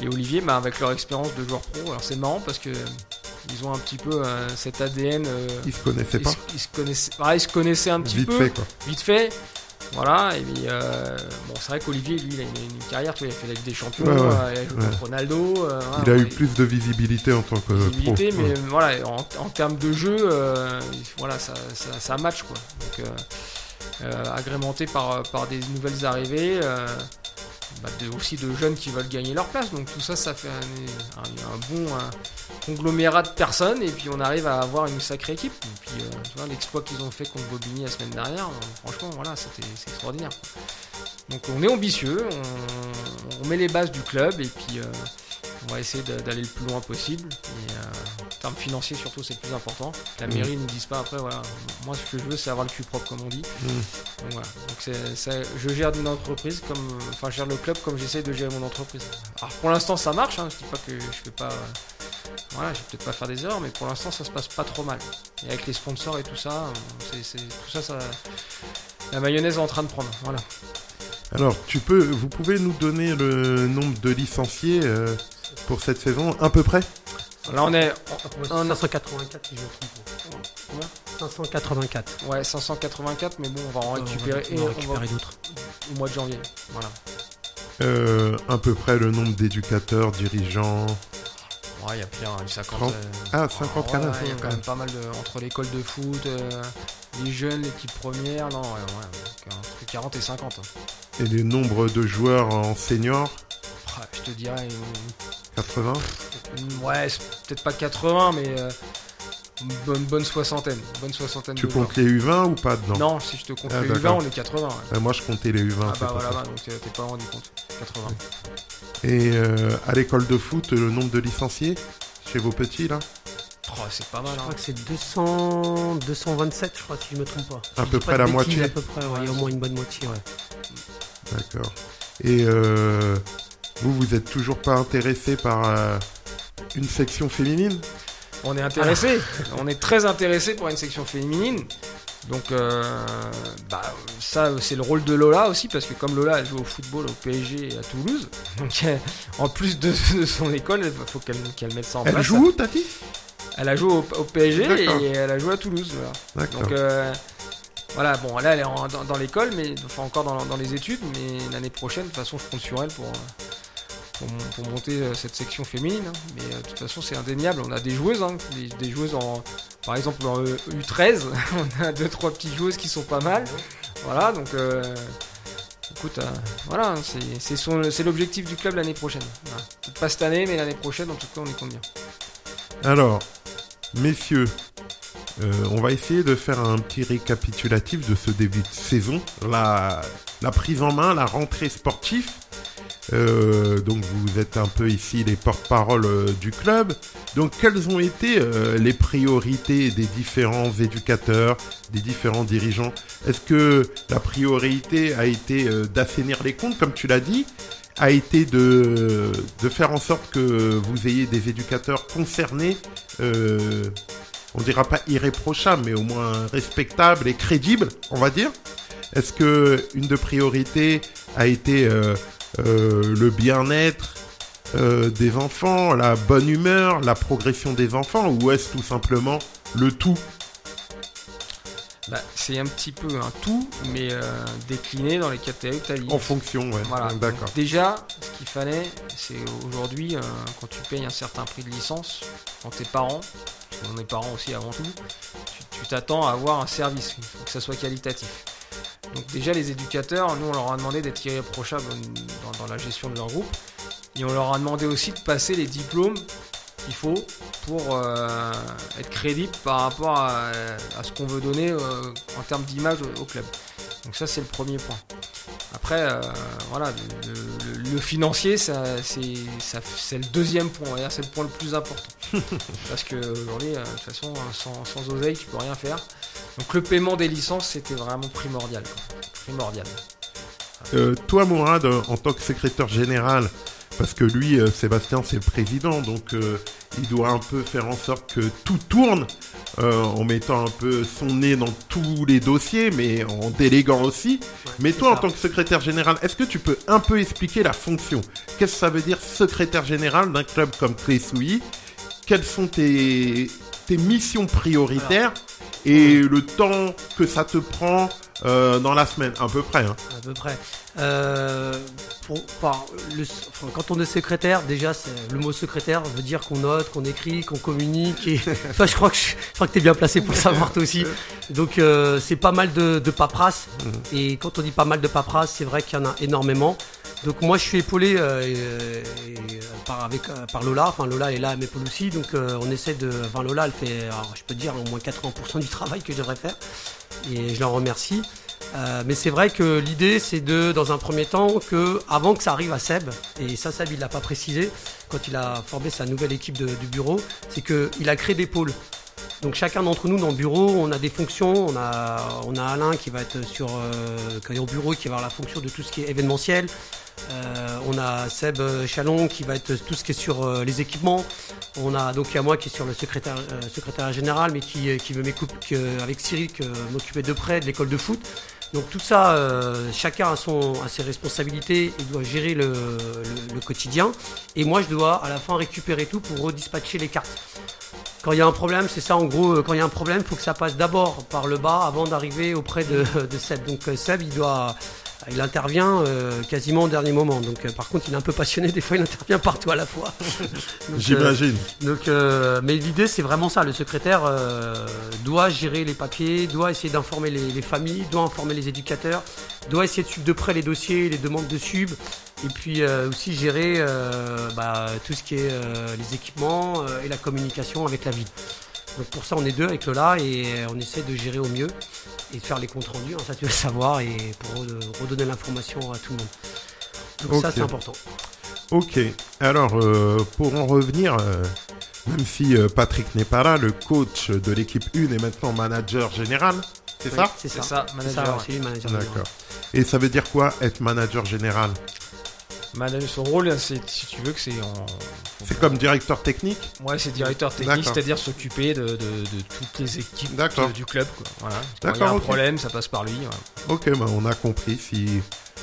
et Olivier, bah, avec leur expérience de joueur pro. Alors c'est marrant parce que ils ont un petit peu euh, cet ADN. euh, Il se connaissait ils, pas. se- ils se connaissaient, ouais, ils se connaissaient un petit Vite peu, fait, quoi. vite fait. Voilà, et puis, euh, bon, c'est vrai qu'Olivier, lui, il a une, une carrière, tu vois, il a fait la Ligue des Champions, Ouais, ouais, euh, il a joué ouais. contre Ronaldo. euh, Il a eu plus de visibilité en tant que visibilité, pro. mais voilà, en, en termes de jeu, euh, il- voilà, ça, ça, ça match quoi. Donc, agrémenté par, par des nouvelles arrivées, bah, aussi de jeunes qui veulent gagner leur place. Donc tout ça, ça fait un, bon conglomérat de personnes, et puis on arrive à avoir une sacrée équipe. Et puis, euh, tu vois, l'exploit qu'ils ont fait contre Bobigny la semaine dernière, euh, franchement, voilà, c'était extraordinaire. Donc on est ambitieux, on, on met les bases du club, et puis. euh, on va essayer d'aller le plus loin possible. Et euh, en termes financiers, surtout, c'est le plus important. La Mm. mairie ne nous dise pas après, voilà, moi ce que je veux, c'est avoir le cul propre, comme on dit. Mm. Donc voilà. Donc je gère une entreprise comme. Enfin, je gère le club comme j'essaie de gérer mon entreprise. Alors pour l'instant, ça marche. Hein, je dis pas que je fais pas. voilà, je vais peut-être pas faire des erreurs, mais pour l'instant, ça se passe pas trop mal. Et avec les sponsors et tout ça, c'est- tout ça, ça. La mayonnaise est en train de prendre. Voilà. Alors, tu peux, vous pouvez nous donner le nombre de licenciés euh, pour cette saison, à peu près? Là, on est. Ouais, 584 si je me trompe. Combien 584. Ouais, 584, mais bon, on va en récupérer, on va et on va- récupérer d'autres. au mois de janvier. Voilà. euh, À peu près le nombre d'éducateurs, dirigeants. Ouais, il y a une 50. 30. euh, Ah, 50 ouais, canards, Il y a quand même pas mal de. Entre l'école de foot, euh, les jeunes, l'équipe première, non, ouais, ouais. donc, entre 40 et 50. hein. Et le nombre de joueurs en senior, Ah, je te dirais. une- 80 une- ouais, c'est peut-être pas 80, mais. euh, une bonne, bonne soixantaine. Bonne soixantaine Tu de comptes les U20 ou pas dedans? Non, si je te compte Ah, les U20, d'accord. on est 80. ouais. Euh, Moi, je comptais les U20. Ah bah voilà, bah, donc euh, t'es pas rendu compte. 80. Et euh, à l'école de foot, le nombre de licenciés? Chez vos petits, là? Oh, c'est pas mal. Je Hein. crois que c'est 200, 227, je crois, si je me trompe pas. À Si peu près la bêtises, moitié. À peu près, ouais, il y a au moins une bonne moitié, ouais. D'accord. Et euh, vous, vous êtes toujours pas intéressé par euh, une section féminine? On est intéressé, [laughs] on est très intéressé pour une section féminine. Donc euh, bah, ça c'est le rôle de Lola aussi parce que comme Lola elle joue au football au PSG et à Toulouse, [laughs] donc euh, en plus de, de son école, il faut qu'elle qu'elle mette ça en Elle place. joue où, t'as dit Elle a joué au, au PSG et elle a joué à Toulouse. Voilà. Donc euh, voilà, bon là elle est en- dans, dans l'école, mais enfin encore dans, dans les études, mais l'année prochaine de toute façon je compte sur elle pour, pour, mon- pour monter euh, cette section féminine. hein. Mais euh, de toute façon c'est indéniable, on a des joueuses, hein, des, des joueuses en par exemple en euh, U13, [laughs] on a deux trois petites joueuses qui sont pas mal. Voilà donc euh, écoute, euh, voilà, c'est c'est l'objectif du club l'année prochaine. Voilà. Peut-être pas cette année, mais l'année prochaine en tout cas on y compte bien. Alors, messieurs, euh, on va essayer de faire un petit récapitulatif de ce début de saison, la, prise en main, la rentrée sportive. Euh, donc vous êtes un peu ici les porte-parole euh, du club. Donc quelles ont été les priorités des différents éducateurs, des différents dirigeants? Est-ce que la priorité a été d'assainir les comptes, comme tu l'as dit? A été de faire en sorte que vous ayez des éducateurs concernés, euh, on dira pas irréprochables, mais au moins respectables et crédibles, on va dire. Est-ce que une de priorités a été euh, euh, le bien-être des enfants, la bonne humeur, la progression des enfants, ou est-ce tout simplement le tout? Bah, c'est un petit peu un tout, mais euh, décliné dans les catégories que tu as dit. En fonction, ouais. Voilà. D'accord. Donc, déjà, ce qu'il fallait, c'est aujourd'hui, euh, quand tu payes un certain prix de licence, quand t'es parent, parce qu'on est parents aussi avant tout, tu tu t'attends à avoir un service, il faut que ça soit qualitatif. Donc déjà, les éducateurs, nous, on leur a demandé d'être irréprochables dans, dans la gestion de leur groupe, et on leur a demandé aussi de passer les diplômes qu'il faut pour euh, être crédible par rapport à, à ce qu'on veut donner euh, en termes d'image au, au club. Donc ça, c'est le premier point. Après, euh, voilà, le, le- le financier, ça, c'est, le deuxième point, c'est le point le plus important. [laughs] Parce que aujourd'hui, de toute façon, sans, sans oseille, tu peux rien faire. Donc le paiement des licences, c'était vraiment primordial. quoi. Primordial. Euh, toi, Mourad, en tant que secrétaire général, parce que lui, euh, Sébastien, c'est le président, donc euh, il doit un peu faire en sorte que tout tourne, euh, en mettant un peu son nez dans tous les dossiers, mais en déléguant aussi. mais toi, en tant que secrétaire général, est-ce que tu peux un peu expliquer la fonction? Qu'est-ce que ça veut dire secrétaire général d'un club comme Clé Souilly Quelles sont tes, tes missions prioritaires? Et le temps que ça te prend dans la semaine, à peu près. Hein. à peu près. Euh, pour- par le- enfin, quand on est secrétaire, déjà, le mot secrétaire veut dire qu'on note, qu'on écrit, qu'on communique. Et, [laughs] enfin, je crois que je, je crois que t'es bien placé pour le savoir toi aussi. Donc, euh, c'est pas mal de, de paperasse. Et quand on dit pas mal de paperasse, c'est vrai qu'il y en a énormément. Donc moi je suis épaulé euh, et, par, avec, par Lola, enfin Lola est là, elle m'épaule aussi, donc on essaie de... Enfin Lola elle fait, alors, je peux dire, au moins 80% du travail que je devrais faire, et je l'en remercie. Euh, mais c'est vrai que l'idée, c'est de, dans un premier temps, que avant que ça arrive à Seb, et ça, Seb, il l'a pas précisé quand il a formé sa nouvelle équipe de- du bureau, c'est qu'il a créé des pôles. Donc chacun d'entre nous dans le bureau, on a des fonctions. On a, on a Alain qui va être sur, euh, qui est au bureau, qui va avoir la fonction de tout ce qui est événementiel. Euh, on a Seb Chalon qui va être tout ce qui est sur euh, les équipements. On a donc il y a moi qui est sur le secrétaire, euh, secrétaire général, mais qui, euh, qui me m'écoupe que- avec Cyril m'occuper de près de l'école de foot. Donc tout ça, euh, chacun a, son, a ses responsabilités et doit gérer le quotidien. Et moi, je dois à la fin récupérer tout pour redispatcher les cartes. Quand il y a un problème, c'est ça en gros, euh, quand il y a un problème, il faut que ça passe d'abord par le bas avant d'arriver auprès de, de Seb. Donc euh, Seb, il doit, il intervient euh, quasiment au dernier moment. Donc euh, par contre, il est un peu passionné, des fois il intervient partout à la fois. [laughs] Donc, euh, J'imagine. donc, mais l'idée, c'est vraiment ça. Le secrétaire doit gérer les papiers, doit essayer d'informer les, les familles, doit informer les éducateurs, doit essayer de suivre de près les dossiers, les demandes de sub, et puis aussi gérer bah, tout ce qui est les équipements et la communication avec la ville. Donc pour ça, on est deux avec Lola et on essaie de gérer au mieux et de faire les comptes rendus. hein, ça, tu vas savoir et pour re- redonner l'information à tout le monde. Donc ça, c'est important. Ok. Alors, euh, pour en revenir, euh, même si euh, Patrick n'est pas là, le coach de l'équipe 1 est maintenant manager général. C'est Oui, ça? C'est ça. ça, manager. ouais. manager. général. D'accord. Et ça veut dire quoi être manager général? Manager, son rôle, c'est si tu veux que c'est en. C'est comme directeur technique Ouais, c'est directeur technique, c'est-à-dire s'occuper de, de- de toutes les équipes de- du club. Quoi. Voilà. Quand il y a un ok. problème, ça passe par lui. ouais. Ok, bah, on a compris si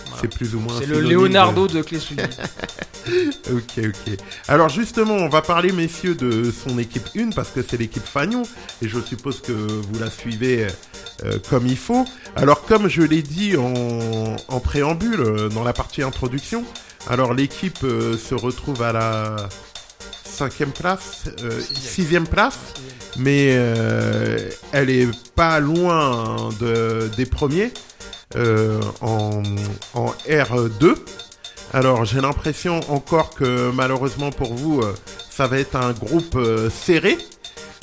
Voilà. c'est plus ou moins. C'est le Leonardo de Clé-Souilly. de- [laughs] Ok, ok. Alors justement, on va parler, messieurs, de son équipe 1 parce que c'est l'équipe Fagnon et je suppose que vous la suivez euh, comme il faut. Alors, comme je l'ai dit en, en préambule euh, dans la partie introduction, alors l'équipe euh, se retrouve à la cinquième place, euh, Sixième. place, mais euh, elle est pas loin de, des premiers en, en R2. Alors j'ai l'impression encore que malheureusement pour vous, ça va être un groupe serré.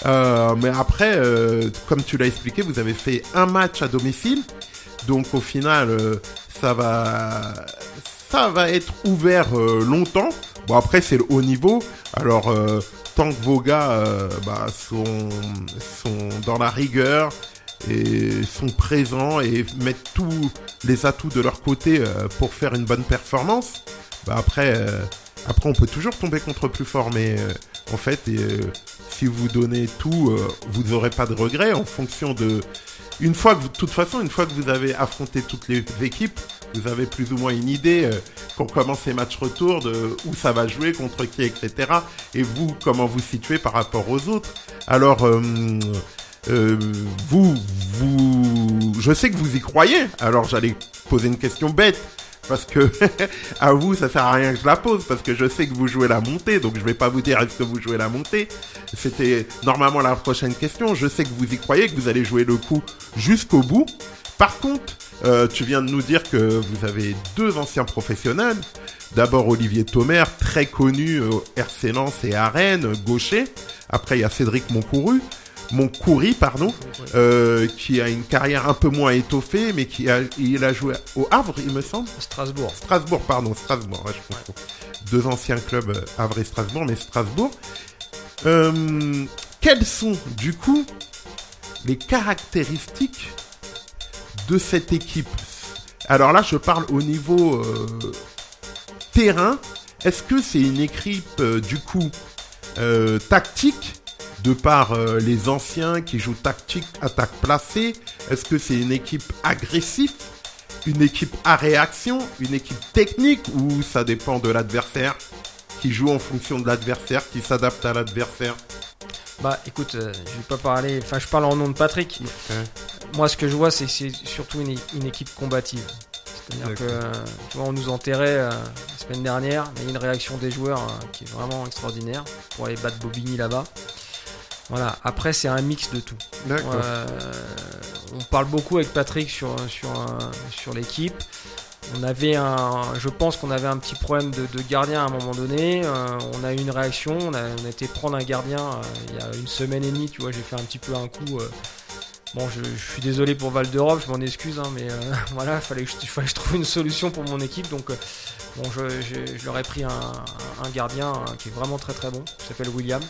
Mais après, comme tu l'as expliqué, vous avez fait un match à domicile. Donc au final, ça va, ça va être ouvert euh, longtemps. Bon après c'est le haut niveau. Alors euh, tant que vos gars euh, bah, sont, dans la rigueur et sont présents et mettent tous les atouts de leur côté pour faire une bonne performance, bah après, on peut toujours tomber contre plus fort. Mais en fait, si vous donnez tout, vous n'aurez pas de regrets en fonction de. Une fois que, de toute façon, une fois que vous avez affronté toutes les équipes, vous avez plus ou moins une idée euh, quand commence les matchs retour de où ça va jouer, contre qui, etc. Et vous, comment vous situez par rapport aux autres. Alors, euh, euh, vous, vous, je sais que vous y croyez. Alors, j'allais poser une question bête. Parce que [laughs] à vous, ça sert à rien que je la pose, parce que je sais que vous jouez la montée, donc je vais pas vous dire est-ce que vous jouez la montée. C'était normalement la prochaine question. Je sais que vous y croyez, que vous allez jouer le coup jusqu'au bout. Par contre, euh, tu viens de nous dire que vous avez deux anciens professionnels. D'abord Olivier Thomer, très connu au RC Lens et à Rennes, gaucher. Après, il y a Cédric Moncouru, Moncouri, pardon, euh, qui a une carrière un peu moins étoffée, mais qui a, il a joué au Havre, il me semble. Strasbourg. Strasbourg, pardon, Strasbourg, ouais, je confonds. Deux anciens clubs, euh, Havre et Strasbourg, mais Strasbourg. Euh, quelles sont, du coup, les caractéristiques de cette équipe. Alors là, je parle au niveau euh, terrain. Est-ce que c'est une équipe, euh, du coup, euh, tactique de par les anciens qui jouent tactique, attaque placée? Est-ce que c'est une équipe agressive une équipe à réaction, une équipe technique ou ça dépend de l'adversaire qui joue en fonction de l'adversaire, qui s'adapte à l'adversaire? Bah écoute, euh, je vais pas parler, enfin je parle en nom de Patrick. Moi ce que je vois c'est que c'est surtout une, une équipe combative. C'est-à-dire que euh, tu vois, on nous enterrait euh, la semaine dernière, mais il y a une réaction des joueurs euh, qui est vraiment extraordinaire pour aller battre Bobigny là-bas. Voilà, après c'est un mix de tout. On parle beaucoup avec Patrick sur, sur, sur l'équipe. On avait un, je pense qu'on avait un petit problème de, gardien à un moment donné. Euh, on a eu une réaction. On a, on été prendre un gardien euh, il y a une semaine et demie. Tu vois, j'ai fait un petit peu un coup. Bon, je, je suis désolé pour Val d'Europe, je m'en excuse, hein, mais euh, [laughs] voilà, fallait que je, fallait que je trouve une solution pour mon équipe. Donc, euh, bon, je, leur ai pris un, un gardien euh, qui est vraiment très très bon. Qui s'appelle William.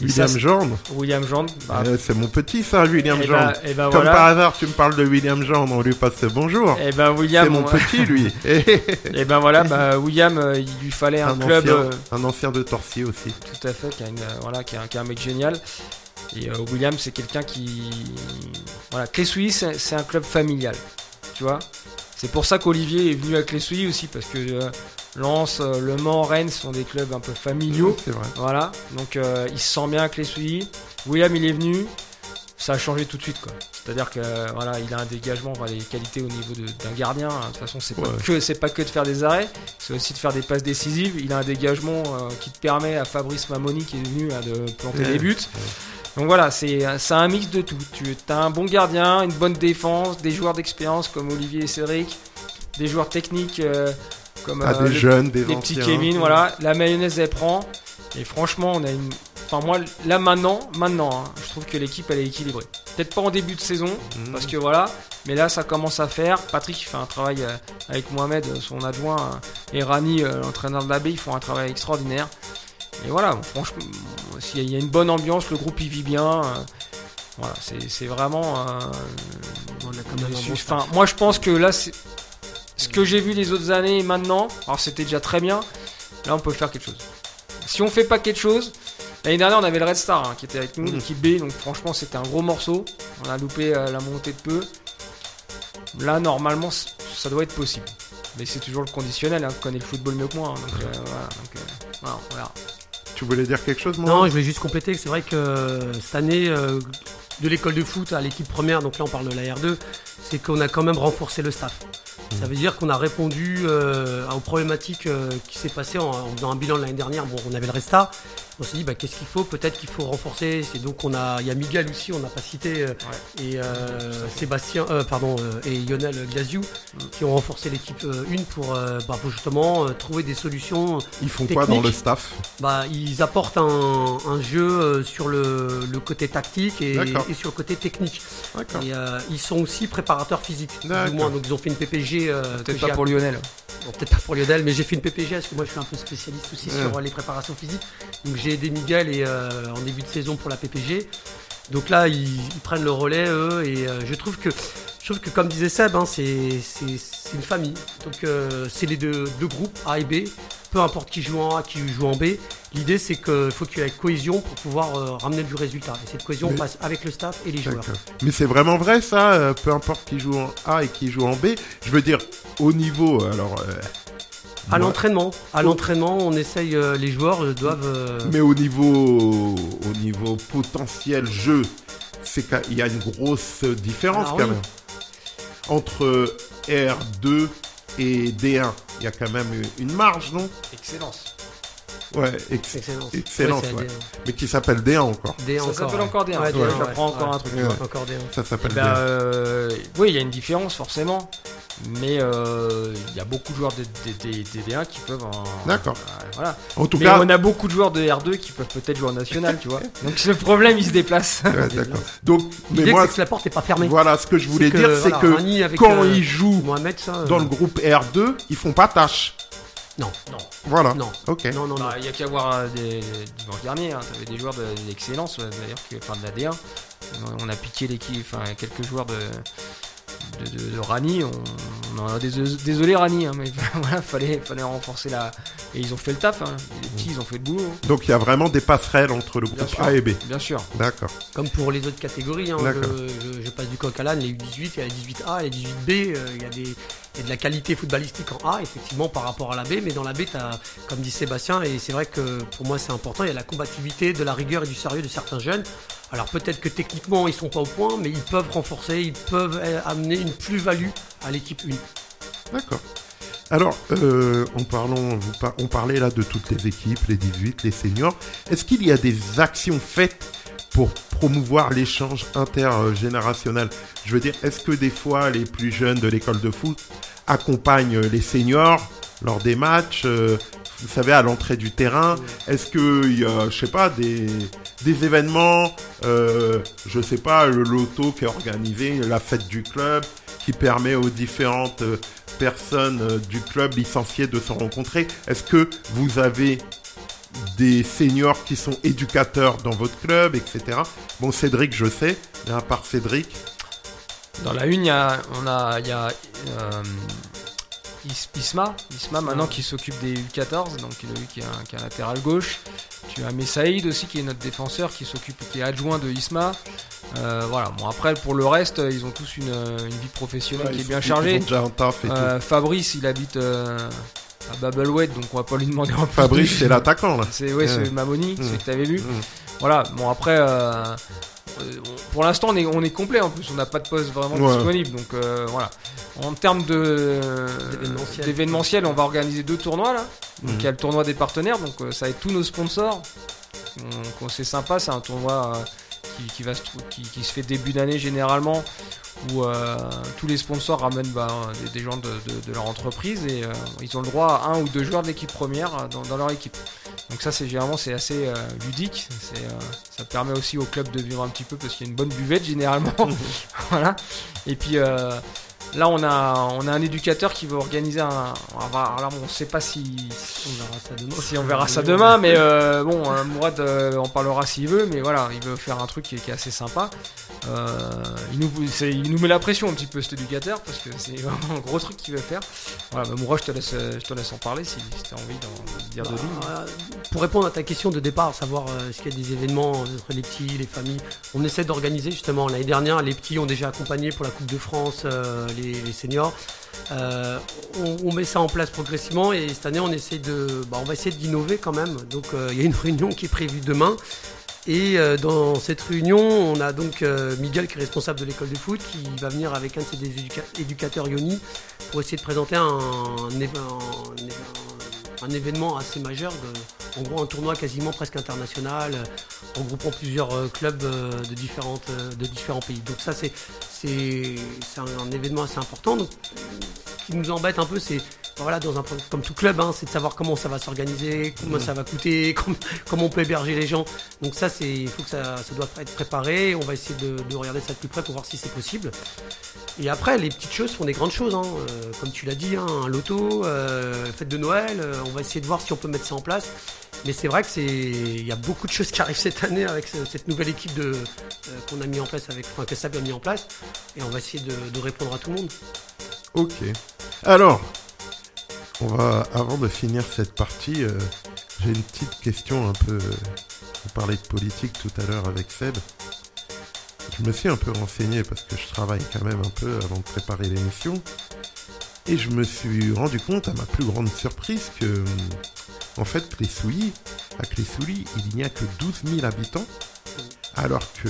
William Jordan. William Jean. Bah, Euh, c'est mon petit ça, William et Jordan. bah, et bah Comme voilà. par hasard, tu me parles de William Jordan, on lui passe bonjour. Et ben William, C'est mon on- petit, lui. [laughs] et ben voilà, bah, William, euh, il lui fallait un, un, club ancien, un ancien de Torcy aussi. tout à fait, qui, a une, voilà, qui, un mec génial. Et euh, William, c'est quelqu'un qui, voilà, Clé-Souilly, c'est un club familial, tu vois. C'est pour ça qu'Olivier est venu à Clé-Souilly aussi, parce que euh, Lens, euh, Le Mans, Rennes sont des clubs un peu familiaux. C'est vrai. Voilà, donc euh, il se sent bien avec les souilles. William, il est venu, ça a changé tout de suite quoi. C'est-à-dire que euh, voilà, il a un dégagement, enfin, des qualités au niveau d'un gardien. De toute façon, c'est pas Ouais. que c'est pas que de faire des arrêts, c'est aussi de faire des passes décisives. Il a un dégagement euh, qui te permet à Fabrice Mamoni qui est venu là, de planter Ouais. des buts. Donc voilà, c'est un mix de tout. Tu as un bon gardien, une bonne défense, des joueurs d'expérience comme Olivier et Cédric, des joueurs techniques euh, comme Ah, euh, des le- jeunes, des anciens. petits Kevin, voilà. La mayonnaise elle prend. Et franchement, on a une. Enfin, moi, là maintenant, maintenant, hein, je trouve que l'équipe elle est équilibrée. Peut-être pas en début de saison, Mhm. parce que voilà. Mais là, ça commence à faire. Patrick fait un travail euh, avec Mohamed, son adjoint, euh, et Rani, l'entraîneur de l'AB, ils font un travail extraordinaire. Et voilà, franchement, s'il y a- il y a une bonne ambiance, le groupe il vit bien. euh, voilà, c'est c'est vraiment. euh, On a quand même un bon Enfin, moi je pense que là, c'est ce que j'ai vu les autres années et maintenant, alors c'était déjà très bien, là on peut faire quelque chose. Si on fait pas quelque chose, l'année dernière on avait le Red Star hein, qui était avec nous, Mhm. l'équipe B, donc franchement c'était un gros morceau, on a loupé euh, la montée de peu. Là normalement ça doit être possible. Mais c'est toujours le conditionnel, hein, vous connaissez le football mieux que moi, hein, donc, euh, voilà, donc, euh, voilà, on verra. Tu voulais dire quelque chose, moi Non, je voulais juste compléter c'est vrai que euh, cette année, euh, de l'école de foot à l'équipe première, donc là on parle de la R2, c'est qu'on a quand même renforcé le staff. Ça veut dire qu'on a répondu euh, aux problématiques qui s'est passé en faisant un bilan de l'année dernière. Bon, on avait le Resta. On s'est dit, bah, qu'est-ce qu'il faut? Peut-être qu'il faut renforcer. C'est donc on a, il y a Miguel aussi, on n'a pas cité, euh, et euh, Sébastien, euh, pardon, euh, et Lionel Glaziou, qui ont renforcé l'équipe euh, une pour, euh, bah, pour justement euh, trouver des solutions Ils font quoi dans le staff? Bah, ils apportent un, un jeu sur le, le côté tactique et, sur le côté technique. Et euh, ils sont aussi préparateurs physiques, ou moins. Donc ils ont fait une PPG. euh, Peut-être pas pour Lionel. Bon, peut-être pas pour Lionel, mais j'ai fait une PPG parce que moi je suis un peu spécialiste aussi Ouais. sur les préparations physiques. Donc j'ai aidé Miguel et, euh, en début de saison pour la PPG. Donc là ils, ils prennent le relais eux et euh, je trouve que je trouve que comme disait Seb, hein, c'est une famille. Donc euh, c'est les deux, deux groupes A et B. Peu importe qui joue en A, qui joue en B. L'idée c'est qu'il faut qu'il y ait cohésion pour pouvoir euh, ramener du résultat. Et cette cohésion Mais- passe avec le staff et les joueurs. Mais c'est vraiment vrai ça, euh, peu importe qui joue en A et qui joue en B. Je veux dire, au niveau, alors. À l'entraînement, à l'entraînement, on essaye, euh, les joueurs euh, doivent. euh, Mais au niveau, au niveau potentiel jeu, c'est qu'il y a une grosse différence Alors quand oui. même. Entre R2 et D1, il y a quand même une marge, non? Excellence. Ouais, ex- Excellence. excellence, Ouais, c'est ouais. D1. Mais qui s'appelle D1 encore. D1 Ça encore, s'appelle ouais. encore D1. Ouais, D1, j'apprends encore Ouais. un truc. Ouais. Encore D1. Ça s'appelle Eh ben, D1. euh, oui, il y a une différence forcément, mais euh, il y a beaucoup de joueurs de, de- de- de D1 qui peuvent. en- D'accord. euh, voilà. En tout mais cas, on a beaucoup de joueurs de R2 qui peuvent peut-être jouer en national, tu vois. [laughs] Donc le problème, il se déplace. ouais, d'accord. [laughs] Donc, mais moi, que la porte n'est pas fermée. voilà, ce que je voulais dire, c'est voilà, que quand euh, ils jouent Mohamed, ça. dans le groupe R2, ils font pas tâche. Non, Non, Voilà. non, Ok. non, non, non. Bah, il y a qu'à voir des dimanche dernier, hein, t'avais des joueurs de- d'excellence, euh, d'ailleurs, enfin de la D1. On- On a piqué l'équipe, enfin quelques joueurs de de, de, de Rani. On, a désolé Rani, hein, mais [laughs] voilà, fallait fallait renforcer la. Et ils ont fait le taf. Hein. Les petits, ils ont fait le boulot. hein. Donc il y a vraiment des passerelles entre le Bien groupe sûr. A et B. Bien sûr. D'accord. Comme pour les autres catégories, je, passe du coq à l'âne, les U18, il y a les 18A, les 18B, euh, il y a des, de la qualité footballistique en A, effectivement, par rapport à la B. Mais dans la B, as, comme dit Sébastien, et c'est vrai que pour moi c'est important, il y a la combativité, de la rigueur et du sérieux de certains jeunes. Alors peut-être que techniquement ils sont pas au point, mais ils peuvent renforcer, ils peuvent euh, amener une plus-value à l'équipe 1. D'accord. Alors, euh, on parlait là de toutes les équipes, les 18, les seniors. Est-ce qu'il y a des actions faites pour promouvoir l'échange intergénérationnel? Je veux dire, est-ce que des fois les plus jeunes de l'école de foot accompagnent les seniors lors des matchs euh, Vous savez, à l'entrée du terrain, est-ce qu'il y a, je sais pas, des, des événements, euh, je sais pas, le loto qui est organisé, la fête du club, qui permet aux différentes euh, personnes euh, du club licenciées de se rencontrer? Est-ce que vous avez des seniors qui sont éducateurs dans votre club, etc. Bon, Cédric, je sais, mais à part Cédric, Dans la une, y a, on a, y a euh, Is- Isma, Isma maintenant qui s'occupe des U14, donc lui qui est un, qui est un latéral gauche. Tu as Messaïd aussi qui est notre défenseur qui s'occupe, qui est adjoint de Isma. Euh, voilà. Bon après pour le reste, ils ont tous une, une vie professionnelle qui est bien chargée. Euh, Fabrice, il habite euh, à Babelwed, donc on va pas lui demander en tout. plus Fabrice, c'est l'attaquant, là. C'est ouais, c'est. Mamoni, celui que t'avais vu. Mm. Voilà, bon après, pour l'instant on est, on est complet en plus, on n'a pas de poste vraiment Ouais. disponible, donc euh, voilà. En termes D'événementiel. on va organiser deux tournois là. Donc Mhm. il y a le tournoi des partenaires, donc euh, ça va être tous nos sponsors. Donc euh, c'est sympa, c'est un tournoi euh, qui, qui va se, qui, qui se fait début d'année généralement, où euh, tous les sponsors ramènent bah, des, des gens de, de- de leur entreprise et euh, ils ont le droit à un ou deux joueurs de l'équipe première euh, dans, dans leur équipe. Donc ça c'est généralement c'est assez euh, ludique, c'est, ça permet aussi au club de vivre un petit peu parce qu'il y a une bonne buvette généralement. [laughs] voilà. Et puis euh, là on a on a un éducateur qui veut organiser un. Alors on sait pas si On verra ça demain. si on verra ça demain, mais euh, bon, euh, Mourad euh, en parlera s'il veut, mais voilà, il veut faire un truc qui est, qui est assez sympa. Euh, il, nous, c'est- il nous met la pression un petit peu cet éducateur parce que c'est [laughs] vraiment un gros truc qu'il veut faire. Voilà, bah, Mourad, je te laisse, je te laisse en parler si, si tu as envie d'en dire de lui. Bah, pour répondre à ta question de départ, savoir est-ce qu'il y a des événements entre les petits, les familles, on essaie d'organiser justement. L'année dernière, les petits ont déjà accompagné pour la Coupe de France les, seniors. Euh, on, met ça en place progressivement et cette année, on essaie de, bah, on va essayer d'innover quand même. Donc, euh, il y a une [laughs] réunion qui est prévue demain. Et euh, dans cette réunion, on a donc Miguel qui est responsable de l'école de foot qui va venir avec un de ses éducateurs Yoni pour essayer de présenter un, un un- un un événement assez majeur, de- en gros un tournoi quasiment presque international, euh, regroupant plusieurs euh, clubs euh, de, différentes, de différents pays. Donc ça c'est c'est c'est un, un événement assez important. Donc, ce qui nous embête un peu, c'est ben voilà, dans un, comme tout club, hein, c'est de savoir comment ça va s'organiser, combien ça va coûter, [laughs] com- comment on peut héberger les gens. Donc ça, c'est, il faut que ça, ça doit être préparé. On va essayer de, de regarder ça de plus près pour voir si c'est possible. Et après, les petites choses font des grandes choses. hein. Euh, comme tu l'as dit, hein, un loto, euh, fête de Noël. euh, on va essayer de voir si on peut mettre ça en place. Mais c'est vrai que c'est, il y a beaucoup de choses qui arrivent [laughs] cette année avec ce- cette nouvelle équipe qu'on a mis en place avec, enfin que Sab a mis en place. Et on va essayer de, de répondre à tout le monde. Ok. Alors, on va, avant de finir cette partie, j'ai une petite question un peu. on parlait de politique tout à l'heure avec Seb. Je me suis un peu renseigné parce que je travaille quand même un peu avant de préparer l'émission. Et je me suis rendu compte, à ma plus grande surprise, que, en fait, à Clé-Souilly, il n'y a que 12 000 habitants, alors que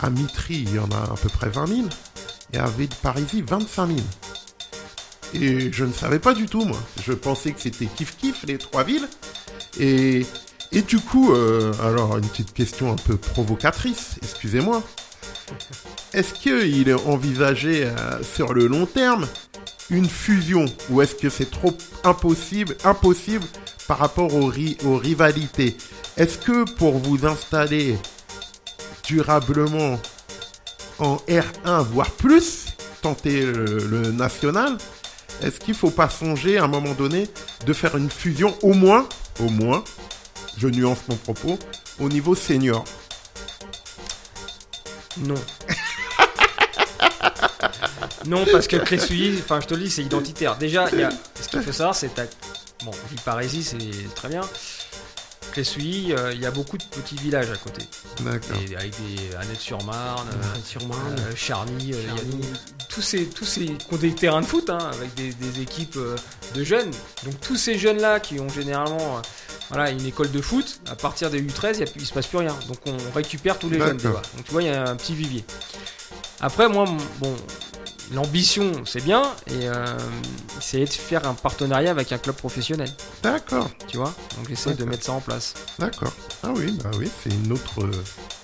à Mitry, il y en a à peu près 20 000, et à Villeparisis, 25 000. Et je ne savais pas du tout, moi. Je pensais que c'était kiff-kiff, les trois villes. Et, et du coup, euh, alors, une petite question un peu provocatrice, excusez-moi. Est-ce qu'il est envisagé euh, sur le long terme une fusion ou est-ce que c'est trop impossible, impossible par rapport aux, ri- aux rivalités? Est-ce que pour vous installer durablement en R1 voire plus, tenter le, national, est-ce qu'il faut pas songer à un moment donné de faire une fusion au moins, au moins, je nuance mon propos, au niveau senior? Non. [laughs] non, parce que Clé-Souilly, enfin je te le dis, c'est identitaire. Déjà, y a, ce qu'il faut savoir, c'est ta... Bon, Villeparisis, c'est très bien. Clessouilly, euh, il y a beaucoup de petits villages à côté. D'accord. Et avec des Annette-sur-Marne, euh, euh, Charny, euh, tous ces, tous ces qui ont des terrains de foot hein, avec des, des équipes de jeunes. Donc tous ces jeunes-là qui ont généralement voilà, une école de foot, à partir des U13, il, il se passe plus rien. Donc on récupère tous les jeunes. Donc tu vois, il y a un petit vivier. Après, moi, bon, l'ambition, c'est bien, et euh, c'est de faire un partenariat avec un club professionnel, D'accord. tu vois. Donc j'essaie de mettre ça en place. D'accord. Ah oui, bah oui, c'est une autre, euh,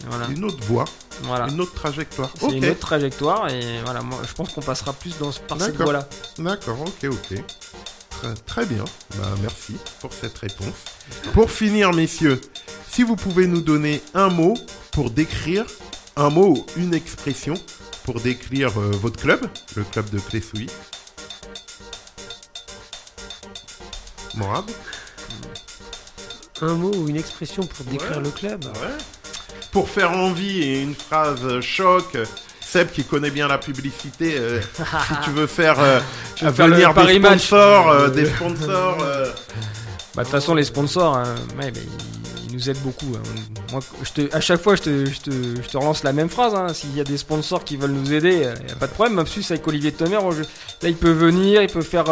Voilà. une autre voie, voilà. une autre trajectoire. C'est une autre trajectoire, et voilà, moi, je pense qu'on passera plus dans, par cette voie-là. D'accord, ok, ok. Très, très bien. Bah, merci pour cette réponse. Pour finir, messieurs, si vous pouvez nous donner un mot pour décrire, un mot ou une expression pour décrire euh, votre club, le club de Clessouilly. Morad Un mot ou une expression pour décrire Ouais. le club Pour faire envie et une phrase choc, Seb qui connaît bien la publicité, euh, [laughs] si tu veux faire, euh, veux faire venir le des sponsors, euh, des sponsors. euh, Bah, de toute façon, les sponsors, hein, ouais, bah, ils, ils nous aident beaucoup. hein. Moi, je te, à chaque fois, je te, je, te, je te relance la même phrase. hein. S'il y a des sponsors qui veulent nous aider, il n'y a pas de problème. Même plus avec Olivier je- là, il peut venir, il peut faire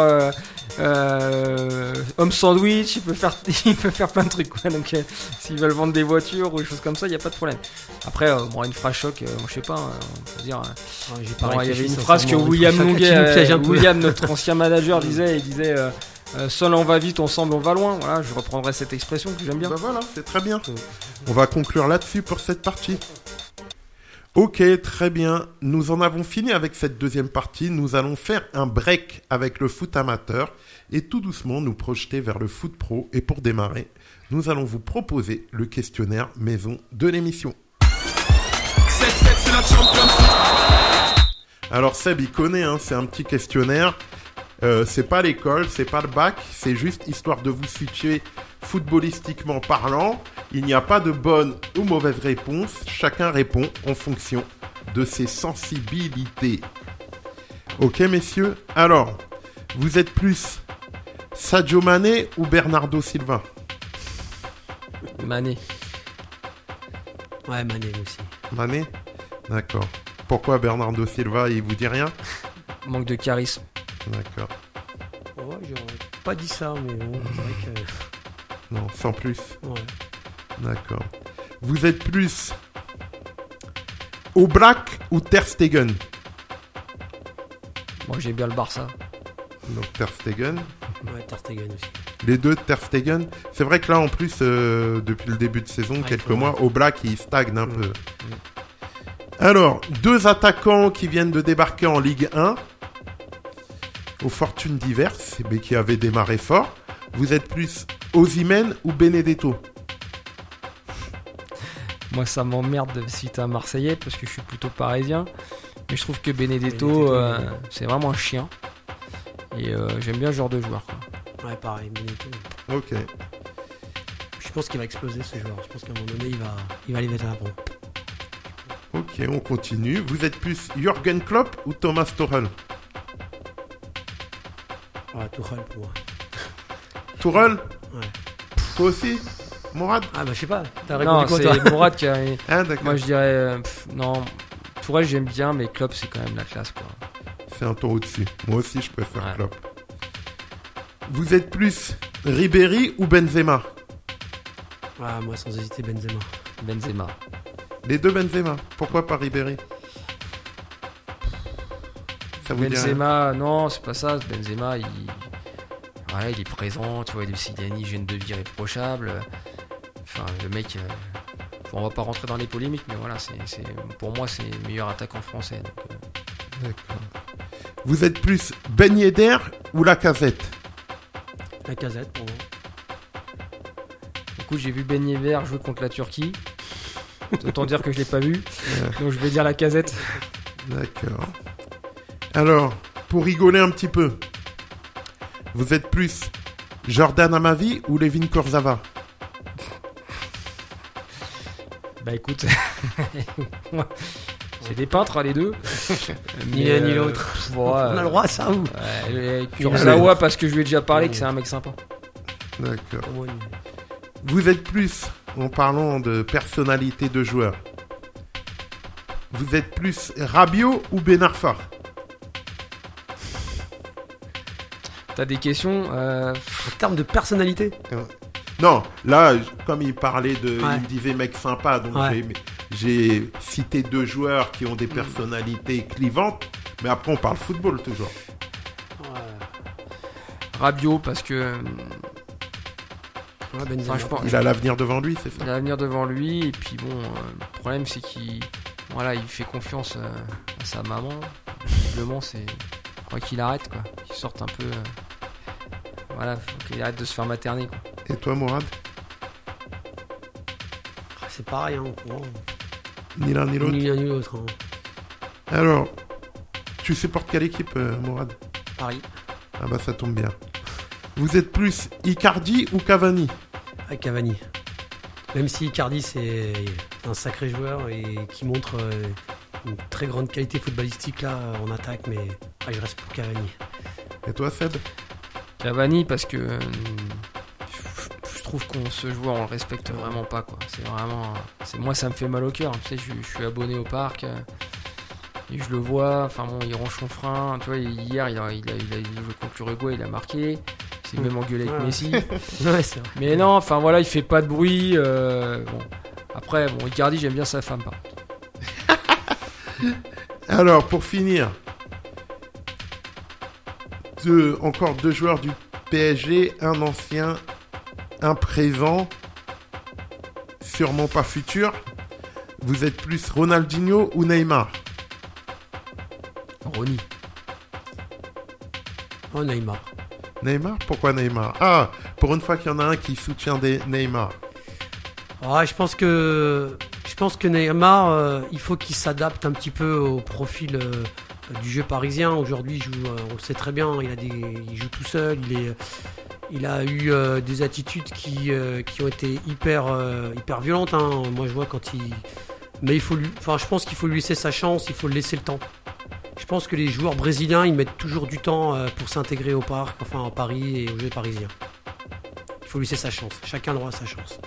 euh, homme sandwich, il peut faire, [laughs] il peut faire plein de trucs. Quoi. Donc, euh, s'ils veulent vendre des voitures ou des choses comme ça, il n'y a pas de problème. Après, euh, bon, une phrase choc, euh, moi, je sais pas, hein, on peut dire. euh, j'ai pas Bon, il y avait une phrase que William Longuet, euh. William, notre [laughs] ancien manager, disait, il disait euh, euh, seul on va vite, ensemble on va loin. Voilà, je reprendrai cette expression que j'aime bien. Bah voilà, c'est très bien. On va conclure là-dessus pour cette partie. Ok, très bien. Nous en avons fini avec cette deuxième partie. Nous allons faire un break avec le foot amateur et tout doucement nous projeter vers le foot pro. Et pour démarrer, nous allons vous proposer le questionnaire maison de l'émission. 7-7, c'est la Champions League. Alors Seb, il connaît, hein, c'est un petit questionnaire. Euh, c'est pas l'école, c'est pas le bac, c'est juste histoire de vous situer footballistiquement parlant. Il n'y a pas de bonne ou mauvaise réponse. Chacun répond en fonction de ses sensibilités. Ok, messieurs? Alors, vous êtes plus Sadio Mané ou Bernardo Silva? Mané. Ouais, Mané aussi. Mané? D'accord. Pourquoi Bernardo Silva, il vous dit rien? Manque de charisme. D'accord. Ouais, j'aurais pas dit ça, mais bon, c'est vrai Non, sans plus. Ouais. D'accord. Vous êtes plus Aubrac ou Ter Stegen? Moi j'ai bien le Barça. Donc Ter Stegen. Ouais, Ter Stegen aussi. Les deux Ter Stegen. C'est vrai que là, en plus, euh, depuis le début de saison, il quelques mois, Aubrac, il stagne un Mm. peu. Alors, deux attaquants qui viennent de débarquer en Ligue 1, aux fortunes diverses, mais qui avaient démarré fort. Vous êtes plus Osimhen ou Benedetto? Moi ça m'emmerde de citer un Marseillais parce que je suis plutôt parisien. Mais je trouve que Benedetto, Benedetto, euh, c'est vraiment un chien. Et euh, j'aime bien ce genre de joueur. quoi. Ouais, pareil, Benedetto. Ok. Je pense qu'il va exploser ce joueur. Je pense qu'à un moment donné, il va, il va aller mettre un pont. Ok, on continue. Vous êtes plus Jürgen Klopp ou Thomas Tuchel? Ouais, Tuchel pour moi. Tuchel? Ouais. Toi aussi? Mourad Ah, bah, je sais pas. T'as Non, répondu quoi, toi c'est Mourad qui a. [laughs] Ah, d'accord. Moi je dirais. euh, pff, non, Tourelle j'aime bien, mais Klopp c'est quand même la classe quoi. C'est un ton au-dessus. Moi aussi, je préfère Ouais. Klopp. Vous êtes plus Ribéry ou Benzema? Ah, moi, sans hésiter, Benzema. Benzema. Les deux Benzema. Pourquoi pas Ribéry? Ça vous Benzema, non, c'est pas ça. Benzema, il, voilà, il est présent. Tu vois, il a une hygiène de vie irréprochable. Enfin, le mec, euh, on va pas rentrer dans les polémiques, mais voilà, c'est, c'est- pour moi, c'est le meilleur attaquant français. donc, euh, D'accord. Vous êtes plus Ben Yedder ou Lacazette La casette pour moi. Du coup, j'ai vu Ben Yedder jouer contre la Turquie. Autant dire que je l'ai pas vu. Donc, je vais dire la casette. D'accord. Alors, pour rigoler un petit peu, vous êtes plus Jordan Amavi ou Levin Korzava Bah écoute, [laughs] c'est des peintres hein, les deux. [laughs] Ni l'un ni euh, l'autre. On a le droit à ça ou Ouais, et Il a- Kurzawa parce que je lui ai déjà parlé que c'est un mec sympa. D'accord. Vous êtes plus, en parlant de personnalité de joueur, vous êtes plus Rabiot ou Benarfa? T'as des questions euh, En termes de personnalité, Non, là, comme il parlait de. Ouais. Il me disait mec sympa, donc Ouais. j'ai- cité deux joueurs qui ont des personnalités clivantes, mais après on parle football toujours. Rabiot parce que euh, ouais, enfin, je pense, Il a l'avenir devant lui, c'est ça? Il a l'avenir devant lui et puis bon, euh, le problème c'est qu'il voilà, il fait confiance euh, à sa maman. Visiblement, c'est je crois qu'il arrête quoi, qu'il sorte un peu. euh, voilà, faut qu'il arrête de se faire materner quoi. Et toi, Mourad C'est pareil, hein, Ni l'un ni l'autre ni l'un ni l'autre. hein. Alors, tu supportes quelle équipe, euh, Mourad Paris, Ah bah ça tombe bien. Vous êtes plus Icardi ou Cavani avec Cavani. Même si Icardi c'est un sacré joueur et qui montre euh, une très grande qualité footballistique là en attaque, mais ouais, je reste pour Cavani. Et toi, Seb Cavani parce que euh, trouve qu'on ce joueur on le respecte vraiment pas quoi. C'est vraiment c'est moi ça me fait mal au cœur. Tu sais je, je suis abonné au parc euh, et je le vois. Enfin bon il range son frein. Tu vois hier il a il a, il a, il a joué contre l'Uruguay il a marqué. Il s'est Mm. même engueulé avec Ouais. Messi. [laughs] Ouais, c'est vrai. Mais non enfin voilà il fait pas de bruit. euh, bon après bon Icardi j'aime bien sa femme par contre. [laughs] Alors, pour finir, deux, encore deux joueurs du PSG, un ancien, un présent, sûrement pas futur. Vous êtes plus Ronaldinho ou Neymar? Ronnie. Oh, Neymar. Neymar? Pourquoi Neymar? Ah, pour une fois qu'il y en a un qui soutient des Neymar. Ouais, je pense que je pense que Neymar, euh, il faut qu'il s'adapte un petit peu au profil euh, du jeu parisien. Aujourd'hui, joue, euh, on le sait très bien, il a des, il joue tout seul. Il est, il a eu euh, des attitudes qui, euh, qui ont été hyper, euh, hyper violentes. hein. Moi, je vois quand il, mais il faut lui, enfin, je pense qu'il faut lui laisser sa chance. Il faut le laisser le temps. Je pense que les joueurs brésiliens, ils mettent toujours du temps euh, pour s'intégrer au parc, enfin à Paris et au jeu parisien. Il faut lui laisser sa chance. Chacun a le droit à sa chance.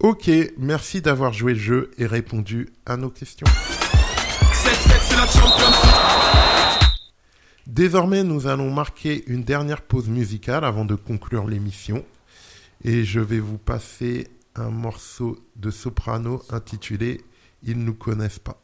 Ok, merci d'avoir joué le jeu et répondu à nos questions. 7-7, c'est la. Désormais, nous allons marquer une dernière pause musicale avant de conclure l'émission. Et je vais vous passer un morceau de soprano intitulé Ils nous connaissent pas.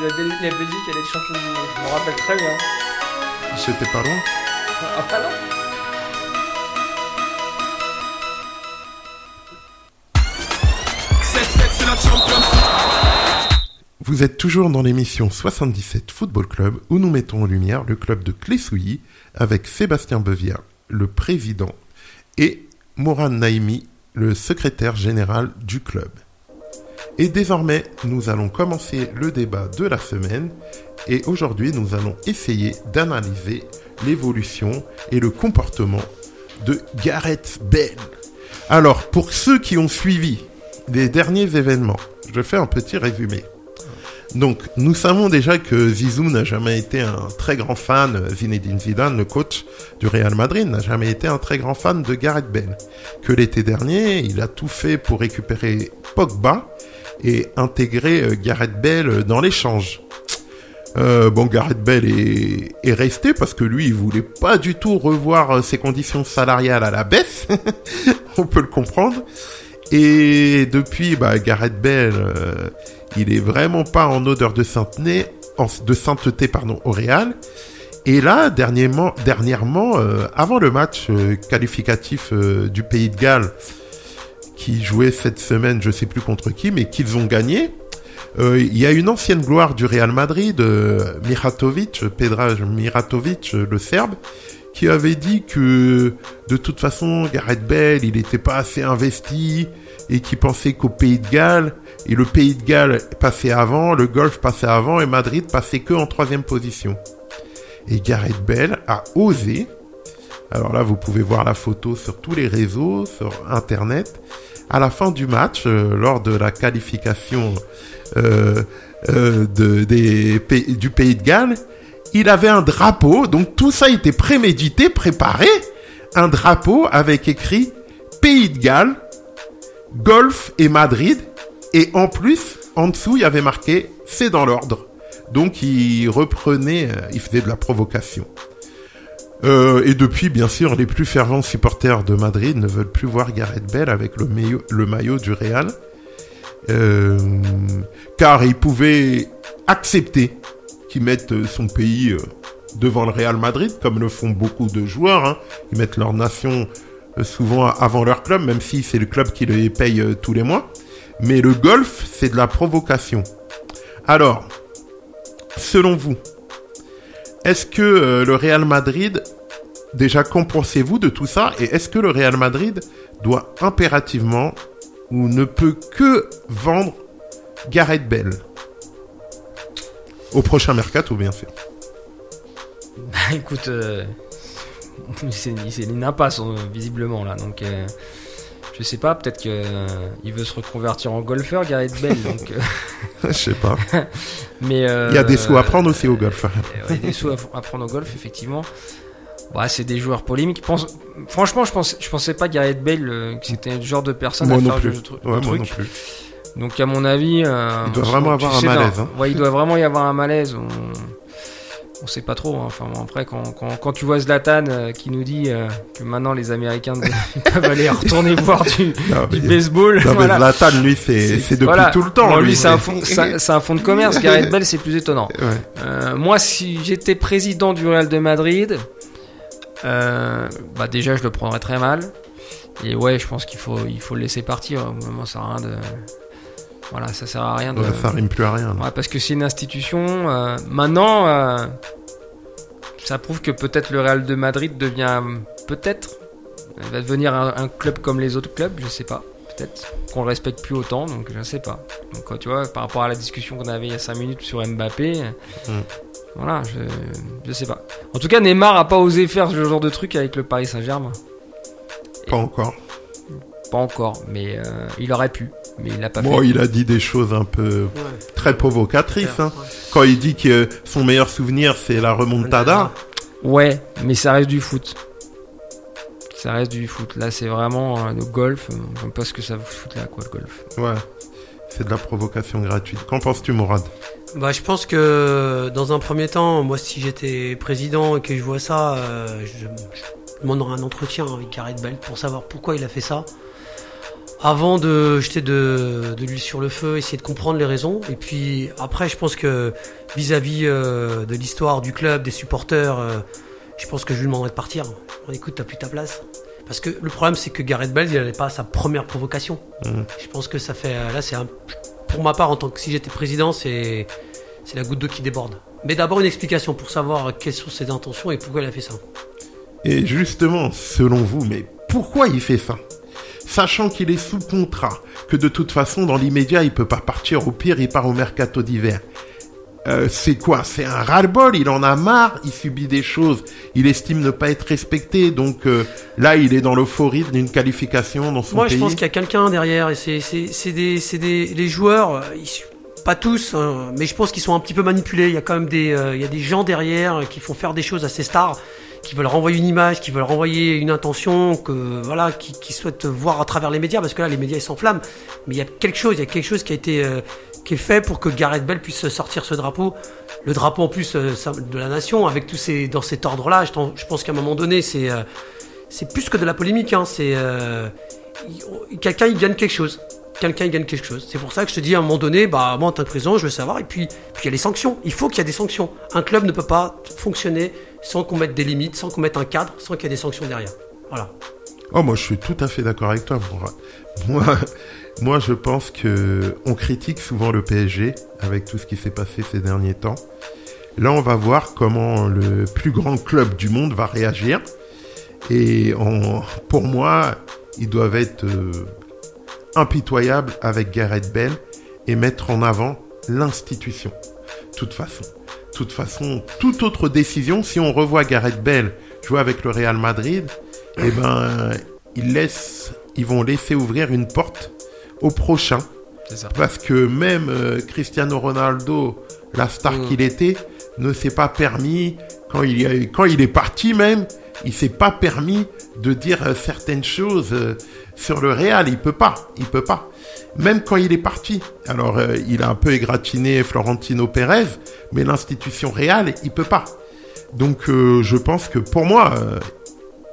La, Bel- la Belgique elle est championne du monde. Je me rappelle très bien. J'étais pas loin. Ah non 7-7, c'est la Champions Vous êtes toujours dans l'émission 77 Football Club où nous mettons en lumière le club de Clessouilly avec Sébastien Bevière, le président, et Moran Naimi, le secrétaire général du club. Et désormais, nous allons commencer le débat de la semaine et aujourd'hui, nous allons essayer d'analyser l'évolution et le comportement de Gareth Bale. Alors, pour ceux qui ont suivi les derniers événements, je fais un petit résumé. Donc, nous savons déjà que Zizou n'a jamais été un très grand fan, Zinedine Zidane, le coach du Real Madrid, n'a jamais été un très grand fan de Gareth Bale. Que l'été dernier, il a tout fait pour récupérer Pogba et intégrer euh, Gareth Bale dans l'échange. Euh, bon, Gareth Bale est, est resté parce que lui, il voulait pas du tout revoir euh, ses conditions salariales à la baisse. [laughs] On peut le comprendre. Et depuis, bah, Gareth euh, il est vraiment pas en odeur de sainteté, de sainteté pardon, au Real. Et là, dernièrement, euh, avant le match euh, qualificatif euh, du Pays de Galles, qui jouait cette semaine, je sais plus contre qui, mais qu'ils ont gagné, il y a une ancienne gloire du Real Madrid, Miratovic, Pedraj Miratovic, le Serbe, qui avait dit que de toute façon, Gareth Bale, il n'était pas assez investi et qui pensait qu'au Pays de Galles, et le Pays de Galles passait avant, le Golfe passait avant et Madrid passait que en troisième position. Et Gareth Bale a osé, alors là vous pouvez voir la photo sur tous les réseaux, sur Internet, à la fin du match, euh, lors de la qualification euh, euh, du Pays de Galles, il avait un drapeau, donc tout ça était prémédité, préparé, un drapeau avec écrit Pays de Galles, Golf et Madrid, et en plus, en dessous, il y avait marqué c'est dans l'ordre. Donc il reprenait, euh, il faisait de la provocation. Euh, et depuis, bien sûr, les plus fervents supporters de Madrid ne veulent plus voir Gareth Bale avec le maillot, du Real, Euh, car ils pouvaient accepter qu'ils mettent son pays devant le Real Madrid, comme le font beaucoup de joueurs. hein. Ils mettent leur nation souvent avant leur club, même si c'est le club qui les paye tous les mois. Mais le golf, c'est de la provocation. Alors, selon vous, est-ce que euh, le Real Madrid, déjà qu'en pensez-vous de tout ça? Et est-ce que le Real Madrid doit impérativement ou ne peut que vendre Gareth Bale? Au prochain mercato, bien sûr. Bah écoute, euh, [laughs] c'est une impasse euh, visiblement là, donc euh, je sais pas, peut-être que euh, il veut se reconvertir en golfeur, Gareth Bale, donc. euh, [laughs] Je sais pas. [laughs] mais euh, Il y a des sous à prendre aussi au golf. [laughs] euh, ouais, des sous à, prendre au golf, effectivement. Bah, c'est des joueurs polémiques. Pense- Franchement, je pensais, je pensais pas Gareth Bale que c'était le genre de personne Moi à non faire plus. le, Ouais, le moi truc. non plus. Donc à mon avis, Il doit vraiment avoir un malaise, hein. Ouais, il doit vraiment y avoir un malaise. On, on sait pas trop. hein. Enfin après, quand, quand, quand tu vois Zlatan euh, qui nous dit euh, que maintenant les Américains peuvent aller retourner [laughs] voir du, Non, du mais- baseball, non, mais voilà. Zlatan, lui, c'est c'est depuis Voilà. tout le temps. Lui, c'est un, fond- c'est un- c'est un fond de commerce. [laughs] Gareth Bale, c'est plus étonnant. Ouais. Euh, moi, si j'étais président du Real de Madrid, bah déjà, je le prendrais très mal. Et ouais, je pense qu'il faut, il faut le laisser partir. Au moment, ça sert à rien de. Voilà, ça sert à rien de. Ça rime plus à rien. Ouais, parce que c'est une institution. euh, maintenant, euh, ça prouve que peut-être le Real de Madrid devient peut-être va devenir un, un club comme les autres clubs, je sais pas. Peut-être qu'on le respecte plus autant, donc je sais pas. Donc quand tu vois, par rapport à la discussion qu'on avait il y a 5 minutes sur Mbappé, Mm. voilà, je, je sais pas. En tout cas, Neymar a pas osé faire ce genre de truc avec le Paris Saint-Germain. Pas encore. Pas encore, mais euh, il aurait pu, mais il l'a pas Bon, fait. il a dit des choses un peu Ouais. très provocatrices. Hein. Ouais. Quand il dit que son meilleur souvenir, c'est la remontada. Ouais, mais ça reste du foot. Ça reste du foot. Là, c'est vraiment euh, le golf. Je pas ce que ça vous fout là, quoi, le golf. Ouais. C'est de la provocation gratuite. Qu'en penses-tu, Mourad Bah, je pense que dans un premier temps, moi, si j'étais président et que je vois ça, euh, je, je demanderais un entretien avec Gareth Bale pour savoir pourquoi il a fait ça. Avant de jeter de, de l'huile sur le feu, essayer de comprendre les raisons. Et puis après, je pense que vis-à-vis euh, de l'histoire du club, des supporters, euh, je pense que je lui demanderais de partir. Écoute, t'as plus ta place. Parce que le problème, c'est que Gareth Bale, il n'avait pas sa première provocation. Mhm. Je pense que ça fait. Là, c'est un. Pour ma part, en tant que si j'étais président, c'est. C'est la goutte d'eau qui déborde. Mais d'abord une explication pour savoir quelles sont ses intentions et pourquoi il a fait ça. Et justement, selon vous, mais pourquoi il fait ça? Sachant qu'il est sous contrat, que de toute façon, dans l'immédiat, il peut pas partir, au pire, il part au mercato d'hiver. Euh, c'est quoi? C'est un ras-le-bol, il en a marre, il subit des choses, il estime ne pas être respecté, donc euh, là, il est dans l'euphorie d'une qualification dans son Moi, pays. je pense qu'il y a quelqu'un derrière et c'est c'est c'est des c'est des les joueurs. euh, Ils, pas tous, hein, mais je pense qu'ils sont un petit peu manipulés. Il y a quand même des euh, il y a des gens derrière qui font faire des choses à ces stars, qui veulent renvoyer une image, qui veulent renvoyer une intention, que voilà, qui, souhaitent voir à travers les médias parce que là, les médias ils s'enflamment. Mais il y a quelque chose, il y a quelque chose qui a été euh, qui est fait pour que Gareth Bell puisse sortir ce drapeau. Le drapeau en plus euh, de la nation, avec tous ces dans cet ordre-là. Je, pense qu'à un moment donné, c'est euh, c'est plus que de la polémique. Hein, c'est quelqu'un il gagne quelque chose. Quelqu'un gagne quelque chose. C'est pour ça que je te dis à un moment donné, bah moi en tant que président, je veux savoir. Et puis, il y a les sanctions. Il faut qu'il y ait des sanctions. Un club ne peut pas fonctionner sans qu'on mette des limites, sans qu'on mette un cadre, sans qu'il y ait des sanctions derrière. Voilà. Oh, moi, je suis tout à fait d'accord avec toi. Moi, moi, je pense que on critique souvent le PSG avec tout ce qui s'est passé ces derniers temps. Là, on va voir comment le plus grand club du monde va réagir. Et pour moi, ils doivent être euh, impitoyables avec Gareth Bell et mettre en avant l'institution. toute façon. toute façon, toute autre décision, si on revoit Gareth Bell jouer avec le Real Madrid, eh ben, ils laissent, ils vont laisser ouvrir une porte au prochain. Ça. Parce que même euh, Cristiano Ronaldo, la star Mm. qu'il était, ne s'est pas permis, quand il, a- quand il est parti même, il s'est pas permis de dire euh, certaines choses euh, sur le Real. Il peut pas, il peut pas. Même quand il est parti. Alors, euh, il a un peu égratigné Florentino Pérez, mais l'institution Real, il peut pas. Donc, euh, je pense que pour moi, euh,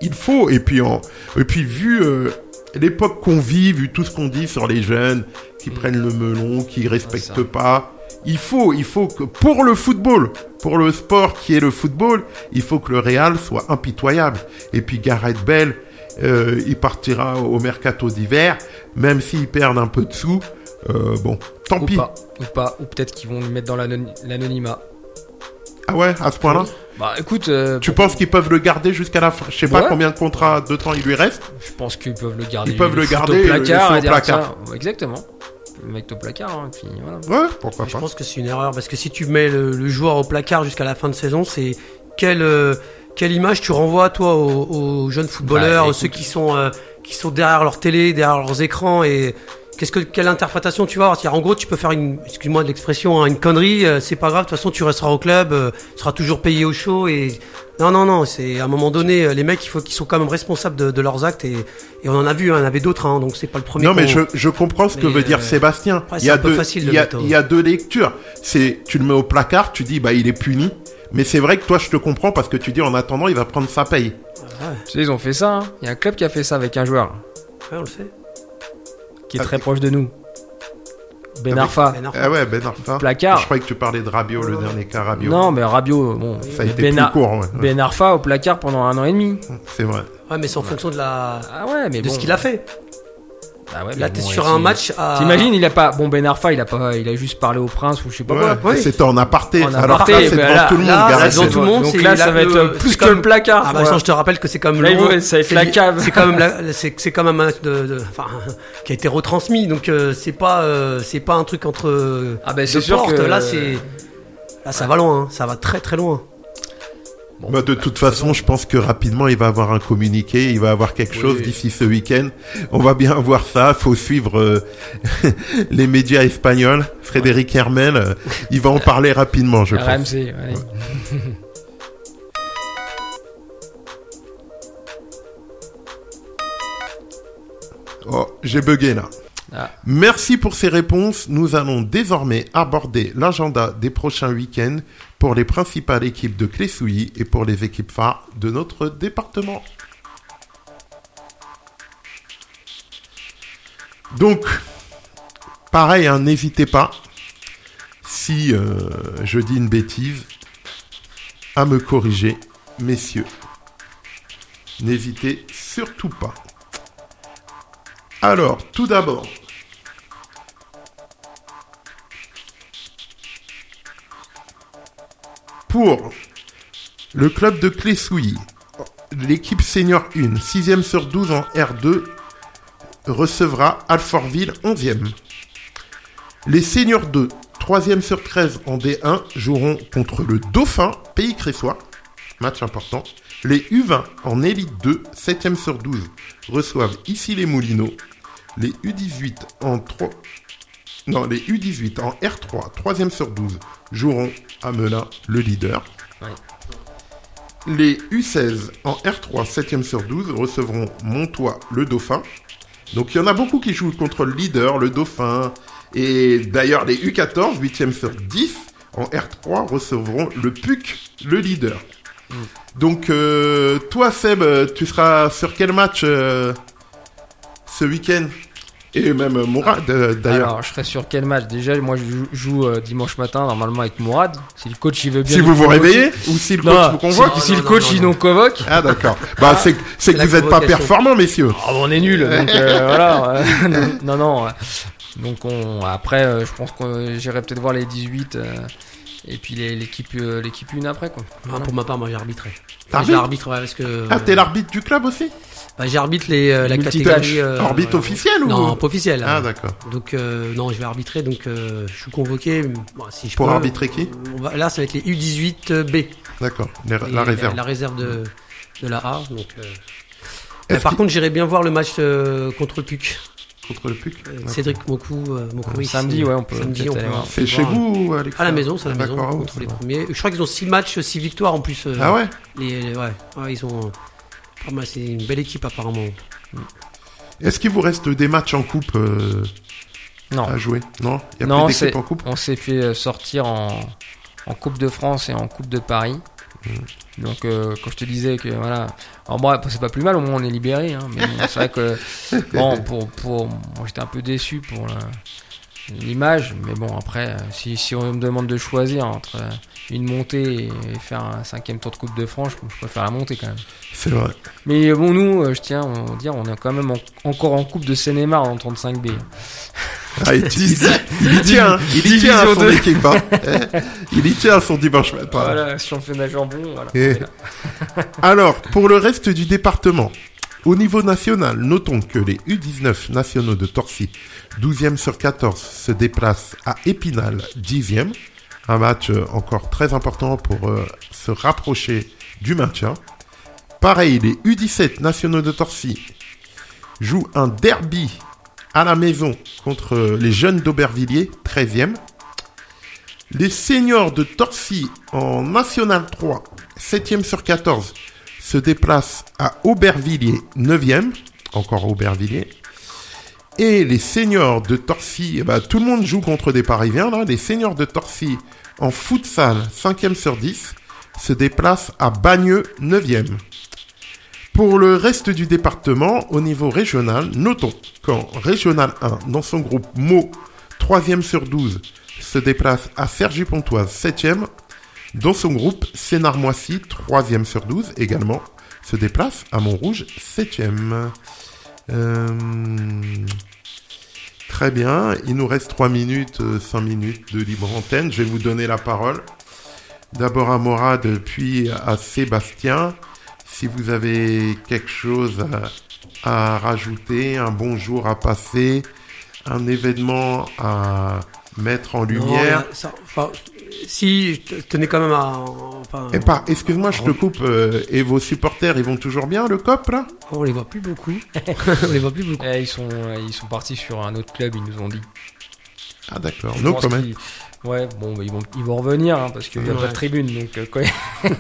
il faut. Et puis, en, et puis vu euh, l'époque qu'on vit, vu tout ce qu'on dit sur les jeunes qui prennent le melon, qui respectent pas, il faut, il faut que pour le football, pour le sport qui est le football, il faut que le Real soit impitoyable. Et puis Gareth Bell, euh, il partira au mercato d'hiver, même s'ils perdent un peu de sous. euh, bon, tant Ou pis. pas. Ou pas. Ou peut-être qu'ils vont le mettre dans l'anon- l'anonymat. Ah ouais, à ce point-là? Bah écoute, euh, Tu penses qu'ils peuvent le garder jusqu'à la fin? Je sais pas combien de contrats de temps il lui reste. je pense qu'ils peuvent le garder. Ils peuvent le garder, au le placard. et dire, placard. tiens, Exactement. Mec au placard, hein, puis voilà. Ouais, pourquoi Je pas. pense que c'est une erreur parce que si tu mets le, le joueur au placard jusqu'à la fin de saison, c'est quelle euh, quelle image tu renvoies toi aux, aux jeunes footballeurs, Bah, aux ceux qui sont euh, qui sont derrière leur télé, derrière leurs écrans et qu'est-ce que quelle interprétation tu vas avoir? C'est-à-dire, En gros, tu peux faire une excuse-moi de l'expression, hein, une connerie, euh, c'est pas grave, de toute façon tu resteras au club, euh, tu seras toujours payé au show et non non non, c'est à un moment donné euh, les mecs il faut qu'ils sont quand même responsables de, de leurs actes et, et on en a vu, hein, il y en avait d'autres hein, donc c'est pas le premier. Non, mais je, je comprends ce que Mais, veut dire euh, Sébastien. après, il c'est y a un peu deux, facile de il y a, mettre au- il y a deux lectures. C'est, tu le mets au placard, tu dis, bah, il est puni. Mais c'est vrai que toi, je te comprends parce que tu dis, en attendant, il va prendre sa paye. Ouais, Tu sais, ils ont fait ça. hein. Il y a un club qui a fait ça avec un joueur ouais, on le sait. qui est Ah, très proche de nous. Ben Ah, mais- Arfa. Ben Arfa. Ah ouais, Ben Arfa. Placard. Je croyais que tu parlais de Rabiot, le dernier cas Rabiot. Non, mais Rabiot, bon. Ça a été ben, plus Ar- court, ouais. Ben Arfa au placard pendant un an et demi. C'est vrai. Ouais, mais c'est en fonction de la Ah ouais, mais de bon. ce qu'il a fait. Ah ouais, Là, t'es bon, sur ouais, un match à. T'imagines, il a pas. Bon, Ben Arfa, il a pas. Il a juste parlé au prince ou je sais pas quoi. Ouais, ouais. C'était en aparté. En Alors aparté, là, c'est devant là- tout le monde, là, Gareth. c'est devant tout le monde, Donc c'est là, ça va être le- plus que comme- le placard. Ah bah quoi. ça, je te rappelle que c'est comme Là, va- ça c'est- la cave. C'est quand même la- [laughs] c'est c'est quand même un match de, de- enfin, qui a été retransmis, donc euh, c'est pas euh, c'est pas un truc entre Ah bah, deux c'est sûr portes. que- Là, c'est là, ça va loin, hein. ça va très très loin. Bah, de toute façon, je pense que rapidement, il va avoir un communiqué, il va avoir quelque chose d'ici ce week-end. On va bien voir ça. Faut suivre euh, [laughs] les médias espagnols. Frédéric Hermel, euh, il va en parler rapidement, je pense. RMC, allez. [laughs] Oh, j'ai bugué là. Ah. Merci pour ces réponses. Nous allons désormais aborder l'agenda des prochains week-ends pour les principales équipes de Clé-Souilly et pour les équipes phares de notre département. Donc, pareil, hein, n'hésitez pas, si euh, je dis une bêtise, à me corriger, messieurs. N'hésitez surtout pas. Alors, tout d'abord, pour le club de Clé-Souilly, l'équipe senior 1, 6e sur 12 en R2, recevra Alfortville 11e. Les seniors 2, 3e sur 13 en D1, joueront contre le Dauphin, Pays Cressois, match important. Les U20 en Élite 2, 7e sur 12, reçoivent ici les Moulineaux. Les U18 en 3... Non, les U18 en R3, 3e sur 12, joueront à Melun, le leader. Les U16 en R3, 7e sur 12, recevront Montois, le Dauphin. Donc il y en a beaucoup qui jouent contre le leader, le Dauphin. Et d'ailleurs, les U14, 8e sur 10, en R3, recevront le PUC, le leader. Donc, euh, toi, Seb, tu seras sur quel match euh, ce week-end? Et même Mourad, euh, d'ailleurs. Alors, je serai sur quel match Déjà, moi, je joue, joue, euh, dimanche matin, normalement, avec Mourad. Si le coach, il veut bien. Si vous vous réveillez Ou si le coach Non, vous convoque si, si Non, le coach, non, il non. nous convoque. Ah, d'accord. [laughs] Bah, c'est c'est que vous n'êtes pas performant, messieurs. Ah, bon, on est nul, donc euh, [laughs] voilà. [laughs] non, non. Donc on, après, je pense que j'irai peut-être voir les 18 euh, et puis les- l'équipe, l'équipe une après quoi. Ah, pour ma part, moi j'arbitrerai. J'arbitre ouais, parce que Ah, t'es l'arbitre du club aussi? Bah, j'arbitre les euh, la catégorie. euh, Arbitre ouais. officiel ou Non, pas officiel. Ah, d'accord. Donc euh, non, je vais arbitrer. Donc euh, je suis convoqué. Bon, si je Pour peux, arbitrer qui? On va- Là, ça va être les U18 B. D'accord. Les- Et La réserve. La réserve de, de la A. Donc, euh, Est-ce mais par qu'il- contre, j'irai bien voir le match euh, contre le PUC. Contre le PUC? Euh, D'accord. Cédric euh, Mocouris, Samedi, euh, ouais, on peut Samedi, peut-être on aller peut- voir. C'est chez voir, vous, Alex À la maison, c'est à la maison, D'accord, contre les bon. premiers. Je crois qu'ils ont 6 matchs, 6 victoires en plus. euh, Ah ouais? Les, les- ouais, ouais, ils ont. Pas mal, C'est une belle équipe apparemment. Est-ce qu'il vous reste des matchs en coupe euh, Non, à jouer? Non? Il y a Non, plus c'est- d'équipes en coupe? on s'est fait euh, sortir en, en Coupe de France et en Coupe de Paris. Donc, euh, quand je te disais que voilà, alors moi, c'est pas plus mal, au moins on est libéré. Hein, mais c'est vrai que [laughs] bon, pour, pour, moi j'étais un peu déçu pour la- l'image, mais bon après, euh, si, si on me demande de choisir entre euh, une montée et faire un cinquième tour de Coupe de France, je préfère la montée quand même. C'est vrai. Mais bon, nous, euh, je tiens à dire, on est quand même en- encore en Coupe de Seine-et-Marne en 35B. Ah, il, [laughs] il- il tient, il y tient à son équipe. hein. Eh, il y tient à son dimanche matin. Voilà, championnat jambon, voilà. Et- Alors, pour le reste du département, au niveau national, notons que les U19 nationaux de Torcy, 12e sur 14, se déplacent à Épinal, 10e. Un match euh, encore très important pour euh, se rapprocher du maintien. Pareil, les U17 nationaux de Torcy jouent un derby à la maison contre euh, les jeunes d'Aubervilliers, 13e. Les seniors de Torcy en National 3, 7e sur 14, se déplacent à Aubervilliers, 9e. Encore Aubervilliers. Et les seniors de Torcy, ben, tout le monde joue contre des Parisiens, là. Les seniors de Torcy en futsal, 5e sur 10, se déplacent à Bagneux, 9e. Pour le reste du département, au niveau régional, notons qu'en régional 1, dans son groupe MO, 3e sur 12, se déplace à Cergy-Pontoise, 7e. Dans son groupe, Sénart-Moissy, 3e sur 12 également, se déplace à Montrouge, 7e. Euh, Très bien, il nous reste 3 minutes, 5 minutes de libre antenne. Je vais vous donner la parole. D'abord à Morad, puis à Sébastien. Si vous avez quelque chose à, à rajouter, un bonjour à passer, un événement à mettre en lumière. Non, ça- enfin, si, je tenais quand même à. Enfin, Et pas, excuse-moi, je te coupe. euh, et vos supporters, ils vont toujours bien, le COP, là? On les voit plus beaucoup. [laughs] on les voit plus beaucoup. Eh, ils, sont, ils sont partis sur un autre club, ils nous ont dit. Ah, d'accord. Je Nous, pense quand même. qu'ils- Ouais, bon, bah, ils, vont, ils vont revenir hein, parce qu'il n'y a pas Ouais. de tribune. Donc, euh, quoi. [laughs]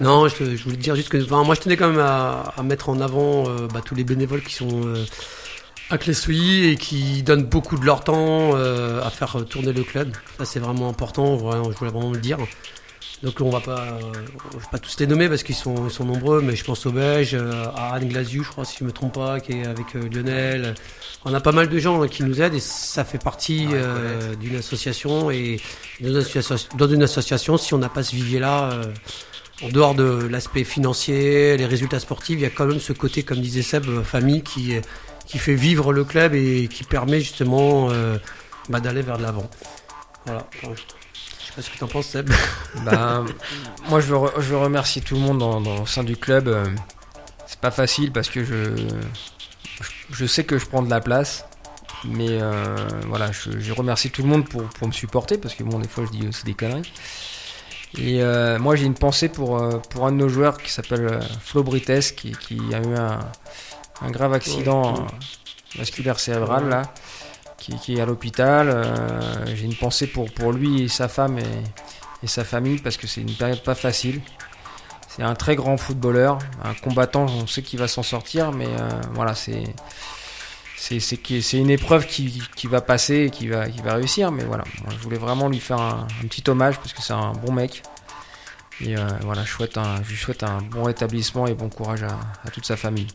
Non, je, je voulais dire juste que, enfin, moi, je tenais quand même à, à mettre en avant euh, bah, tous les bénévoles qui sont euh, à Clessouilly et qui donnent beaucoup de leur temps euh, à faire tourner le club. Ça, c'est vraiment important. Je voulais vraiment le dire. Donc, on va pas, euh, on va pas tous les nommer parce qu'ils sont, ils sont nombreux, mais je pense au Belge, euh, à Anne Glasiou, je crois, si je me trompe pas, qui est avec euh, Lionel. On a pas mal de gens hein, qui nous aident et ça fait partie Ah, euh, d'une association et dans une association, dans une association, si on n'a pas ce vivier-là, euh, en dehors de l'aspect financier, les résultats sportifs, il y a quand même ce côté, comme disait Seb, famille qui, qui fait vivre le club et qui permet justement euh, bah, d'aller vers l'avant. Voilà. Je sais pas ce que tu en penses, Seb. [laughs] Ben, moi, je veux, je veux remercier tout le monde dans, au sein du club. Euh, C'est pas facile parce que je, je, sais que je prends de la place. Mais euh, voilà, je, remercie tout le monde pour, pour me supporter parce que bon, des fois, je dis aussi des conneries. Et moi, j'ai une pensée pour, pour un de nos joueurs qui s'appelle Flo Brites, qui, qui a eu un, un grave accident euh, vasculaire cérébral là, qui, qui est à l'hôpital. Euh, j'ai une pensée pour, pour lui et sa femme et, et sa famille parce que c'est une période pas facile. C'est un très grand footballeur, un combattant, on sait qu'il va s'en sortir, mais euh, voilà, c'est c'est une épreuve qui, qui va passer et qui va, qui va réussir, mais voilà, moi, je voulais vraiment lui faire un, un petit hommage parce que c'est un bon mec. Et euh, voilà, je, souhaite un, je lui souhaite un bon rétablissement et bon courage à, à toute sa famille.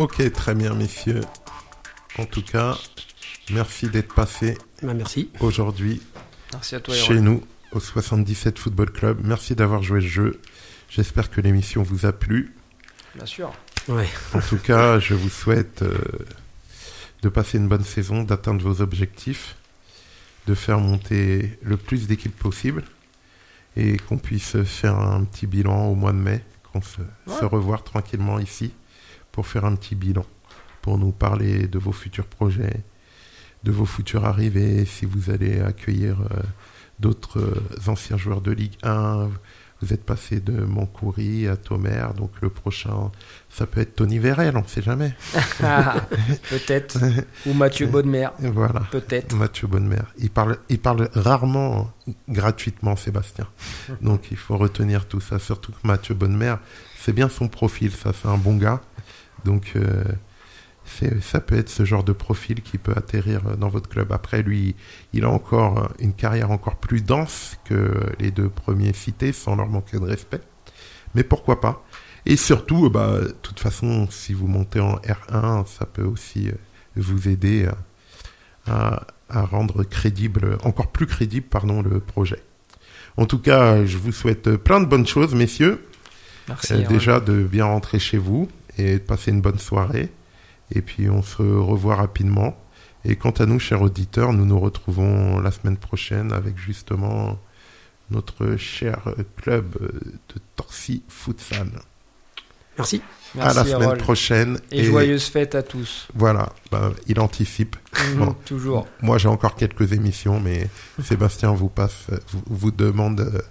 Ok, très bien, messieurs. En tout cas, merci d'être passé Bah, merci. aujourd'hui Merci à toi, chez nous au 77 Football Club. Merci d'avoir joué le jeu. J'espère que l'émission vous a plu. Bien sûr. Ouais. En tout cas, je vous souhaite euh, de passer une bonne saison, d'atteindre vos objectifs, de faire monter le plus d'équipes possible et qu'on puisse faire un petit bilan au mois de mai, qu'on se, se revoir tranquillement ici pour faire un petit bilan, pour nous parler de vos futurs projets, de vos futures arrivées, si vous allez accueillir euh, d'autres euh, anciens joueurs de Ligue 1. Vous êtes passé de Moncoury à Tomer, donc le prochain, ça peut être Tony Vérel, on ne sait jamais. [laughs] Ah, Peut-être. [laughs] Ou Mathieu Baudemer. Et voilà. Peut-être. Mathieu Bonnemer. Il parle, il parle rarement gratuitement, Sébastien. [laughs] Donc il faut retenir tout ça. Surtout que Mathieu Bonnemer, c'est bien son profil, ça, c'est un bon gars. Donc euh, ça peut être ce genre de profil qui peut atterrir dans votre club. Après, lui, il a encore une carrière encore plus dense que les deux premiers cités, sans leur manquer de respect. Mais pourquoi pas? Et surtout, bah, de toute façon, si vous montez en R1, ça peut aussi euh, vous aider à, rendre crédible, encore plus crédible, pardon, le projet. En tout cas, je vous souhaite plein de bonnes choses, messieurs. Merci. Euh, Erwan. déjà de bien rentrer chez vous et de passer une bonne soirée. Et puis on se revoit rapidement. Et quant à nous, chers auditeurs, nous nous retrouvons la semaine prochaine avec justement notre cher club de Torcy Futsal. Merci. Merci, à la semaine prochaine. Et, joyeuses fêtes à tous. Voilà, ben, il anticipe. Bon. Toujours. Moi, j'ai encore quelques émissions, mais [laughs] Sébastien vous passe, vous, vous demande,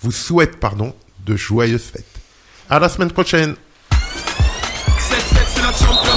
vous souhaite, pardon, de joyeuses fêtes. À la semaine prochaine. 7-7, c'est la champion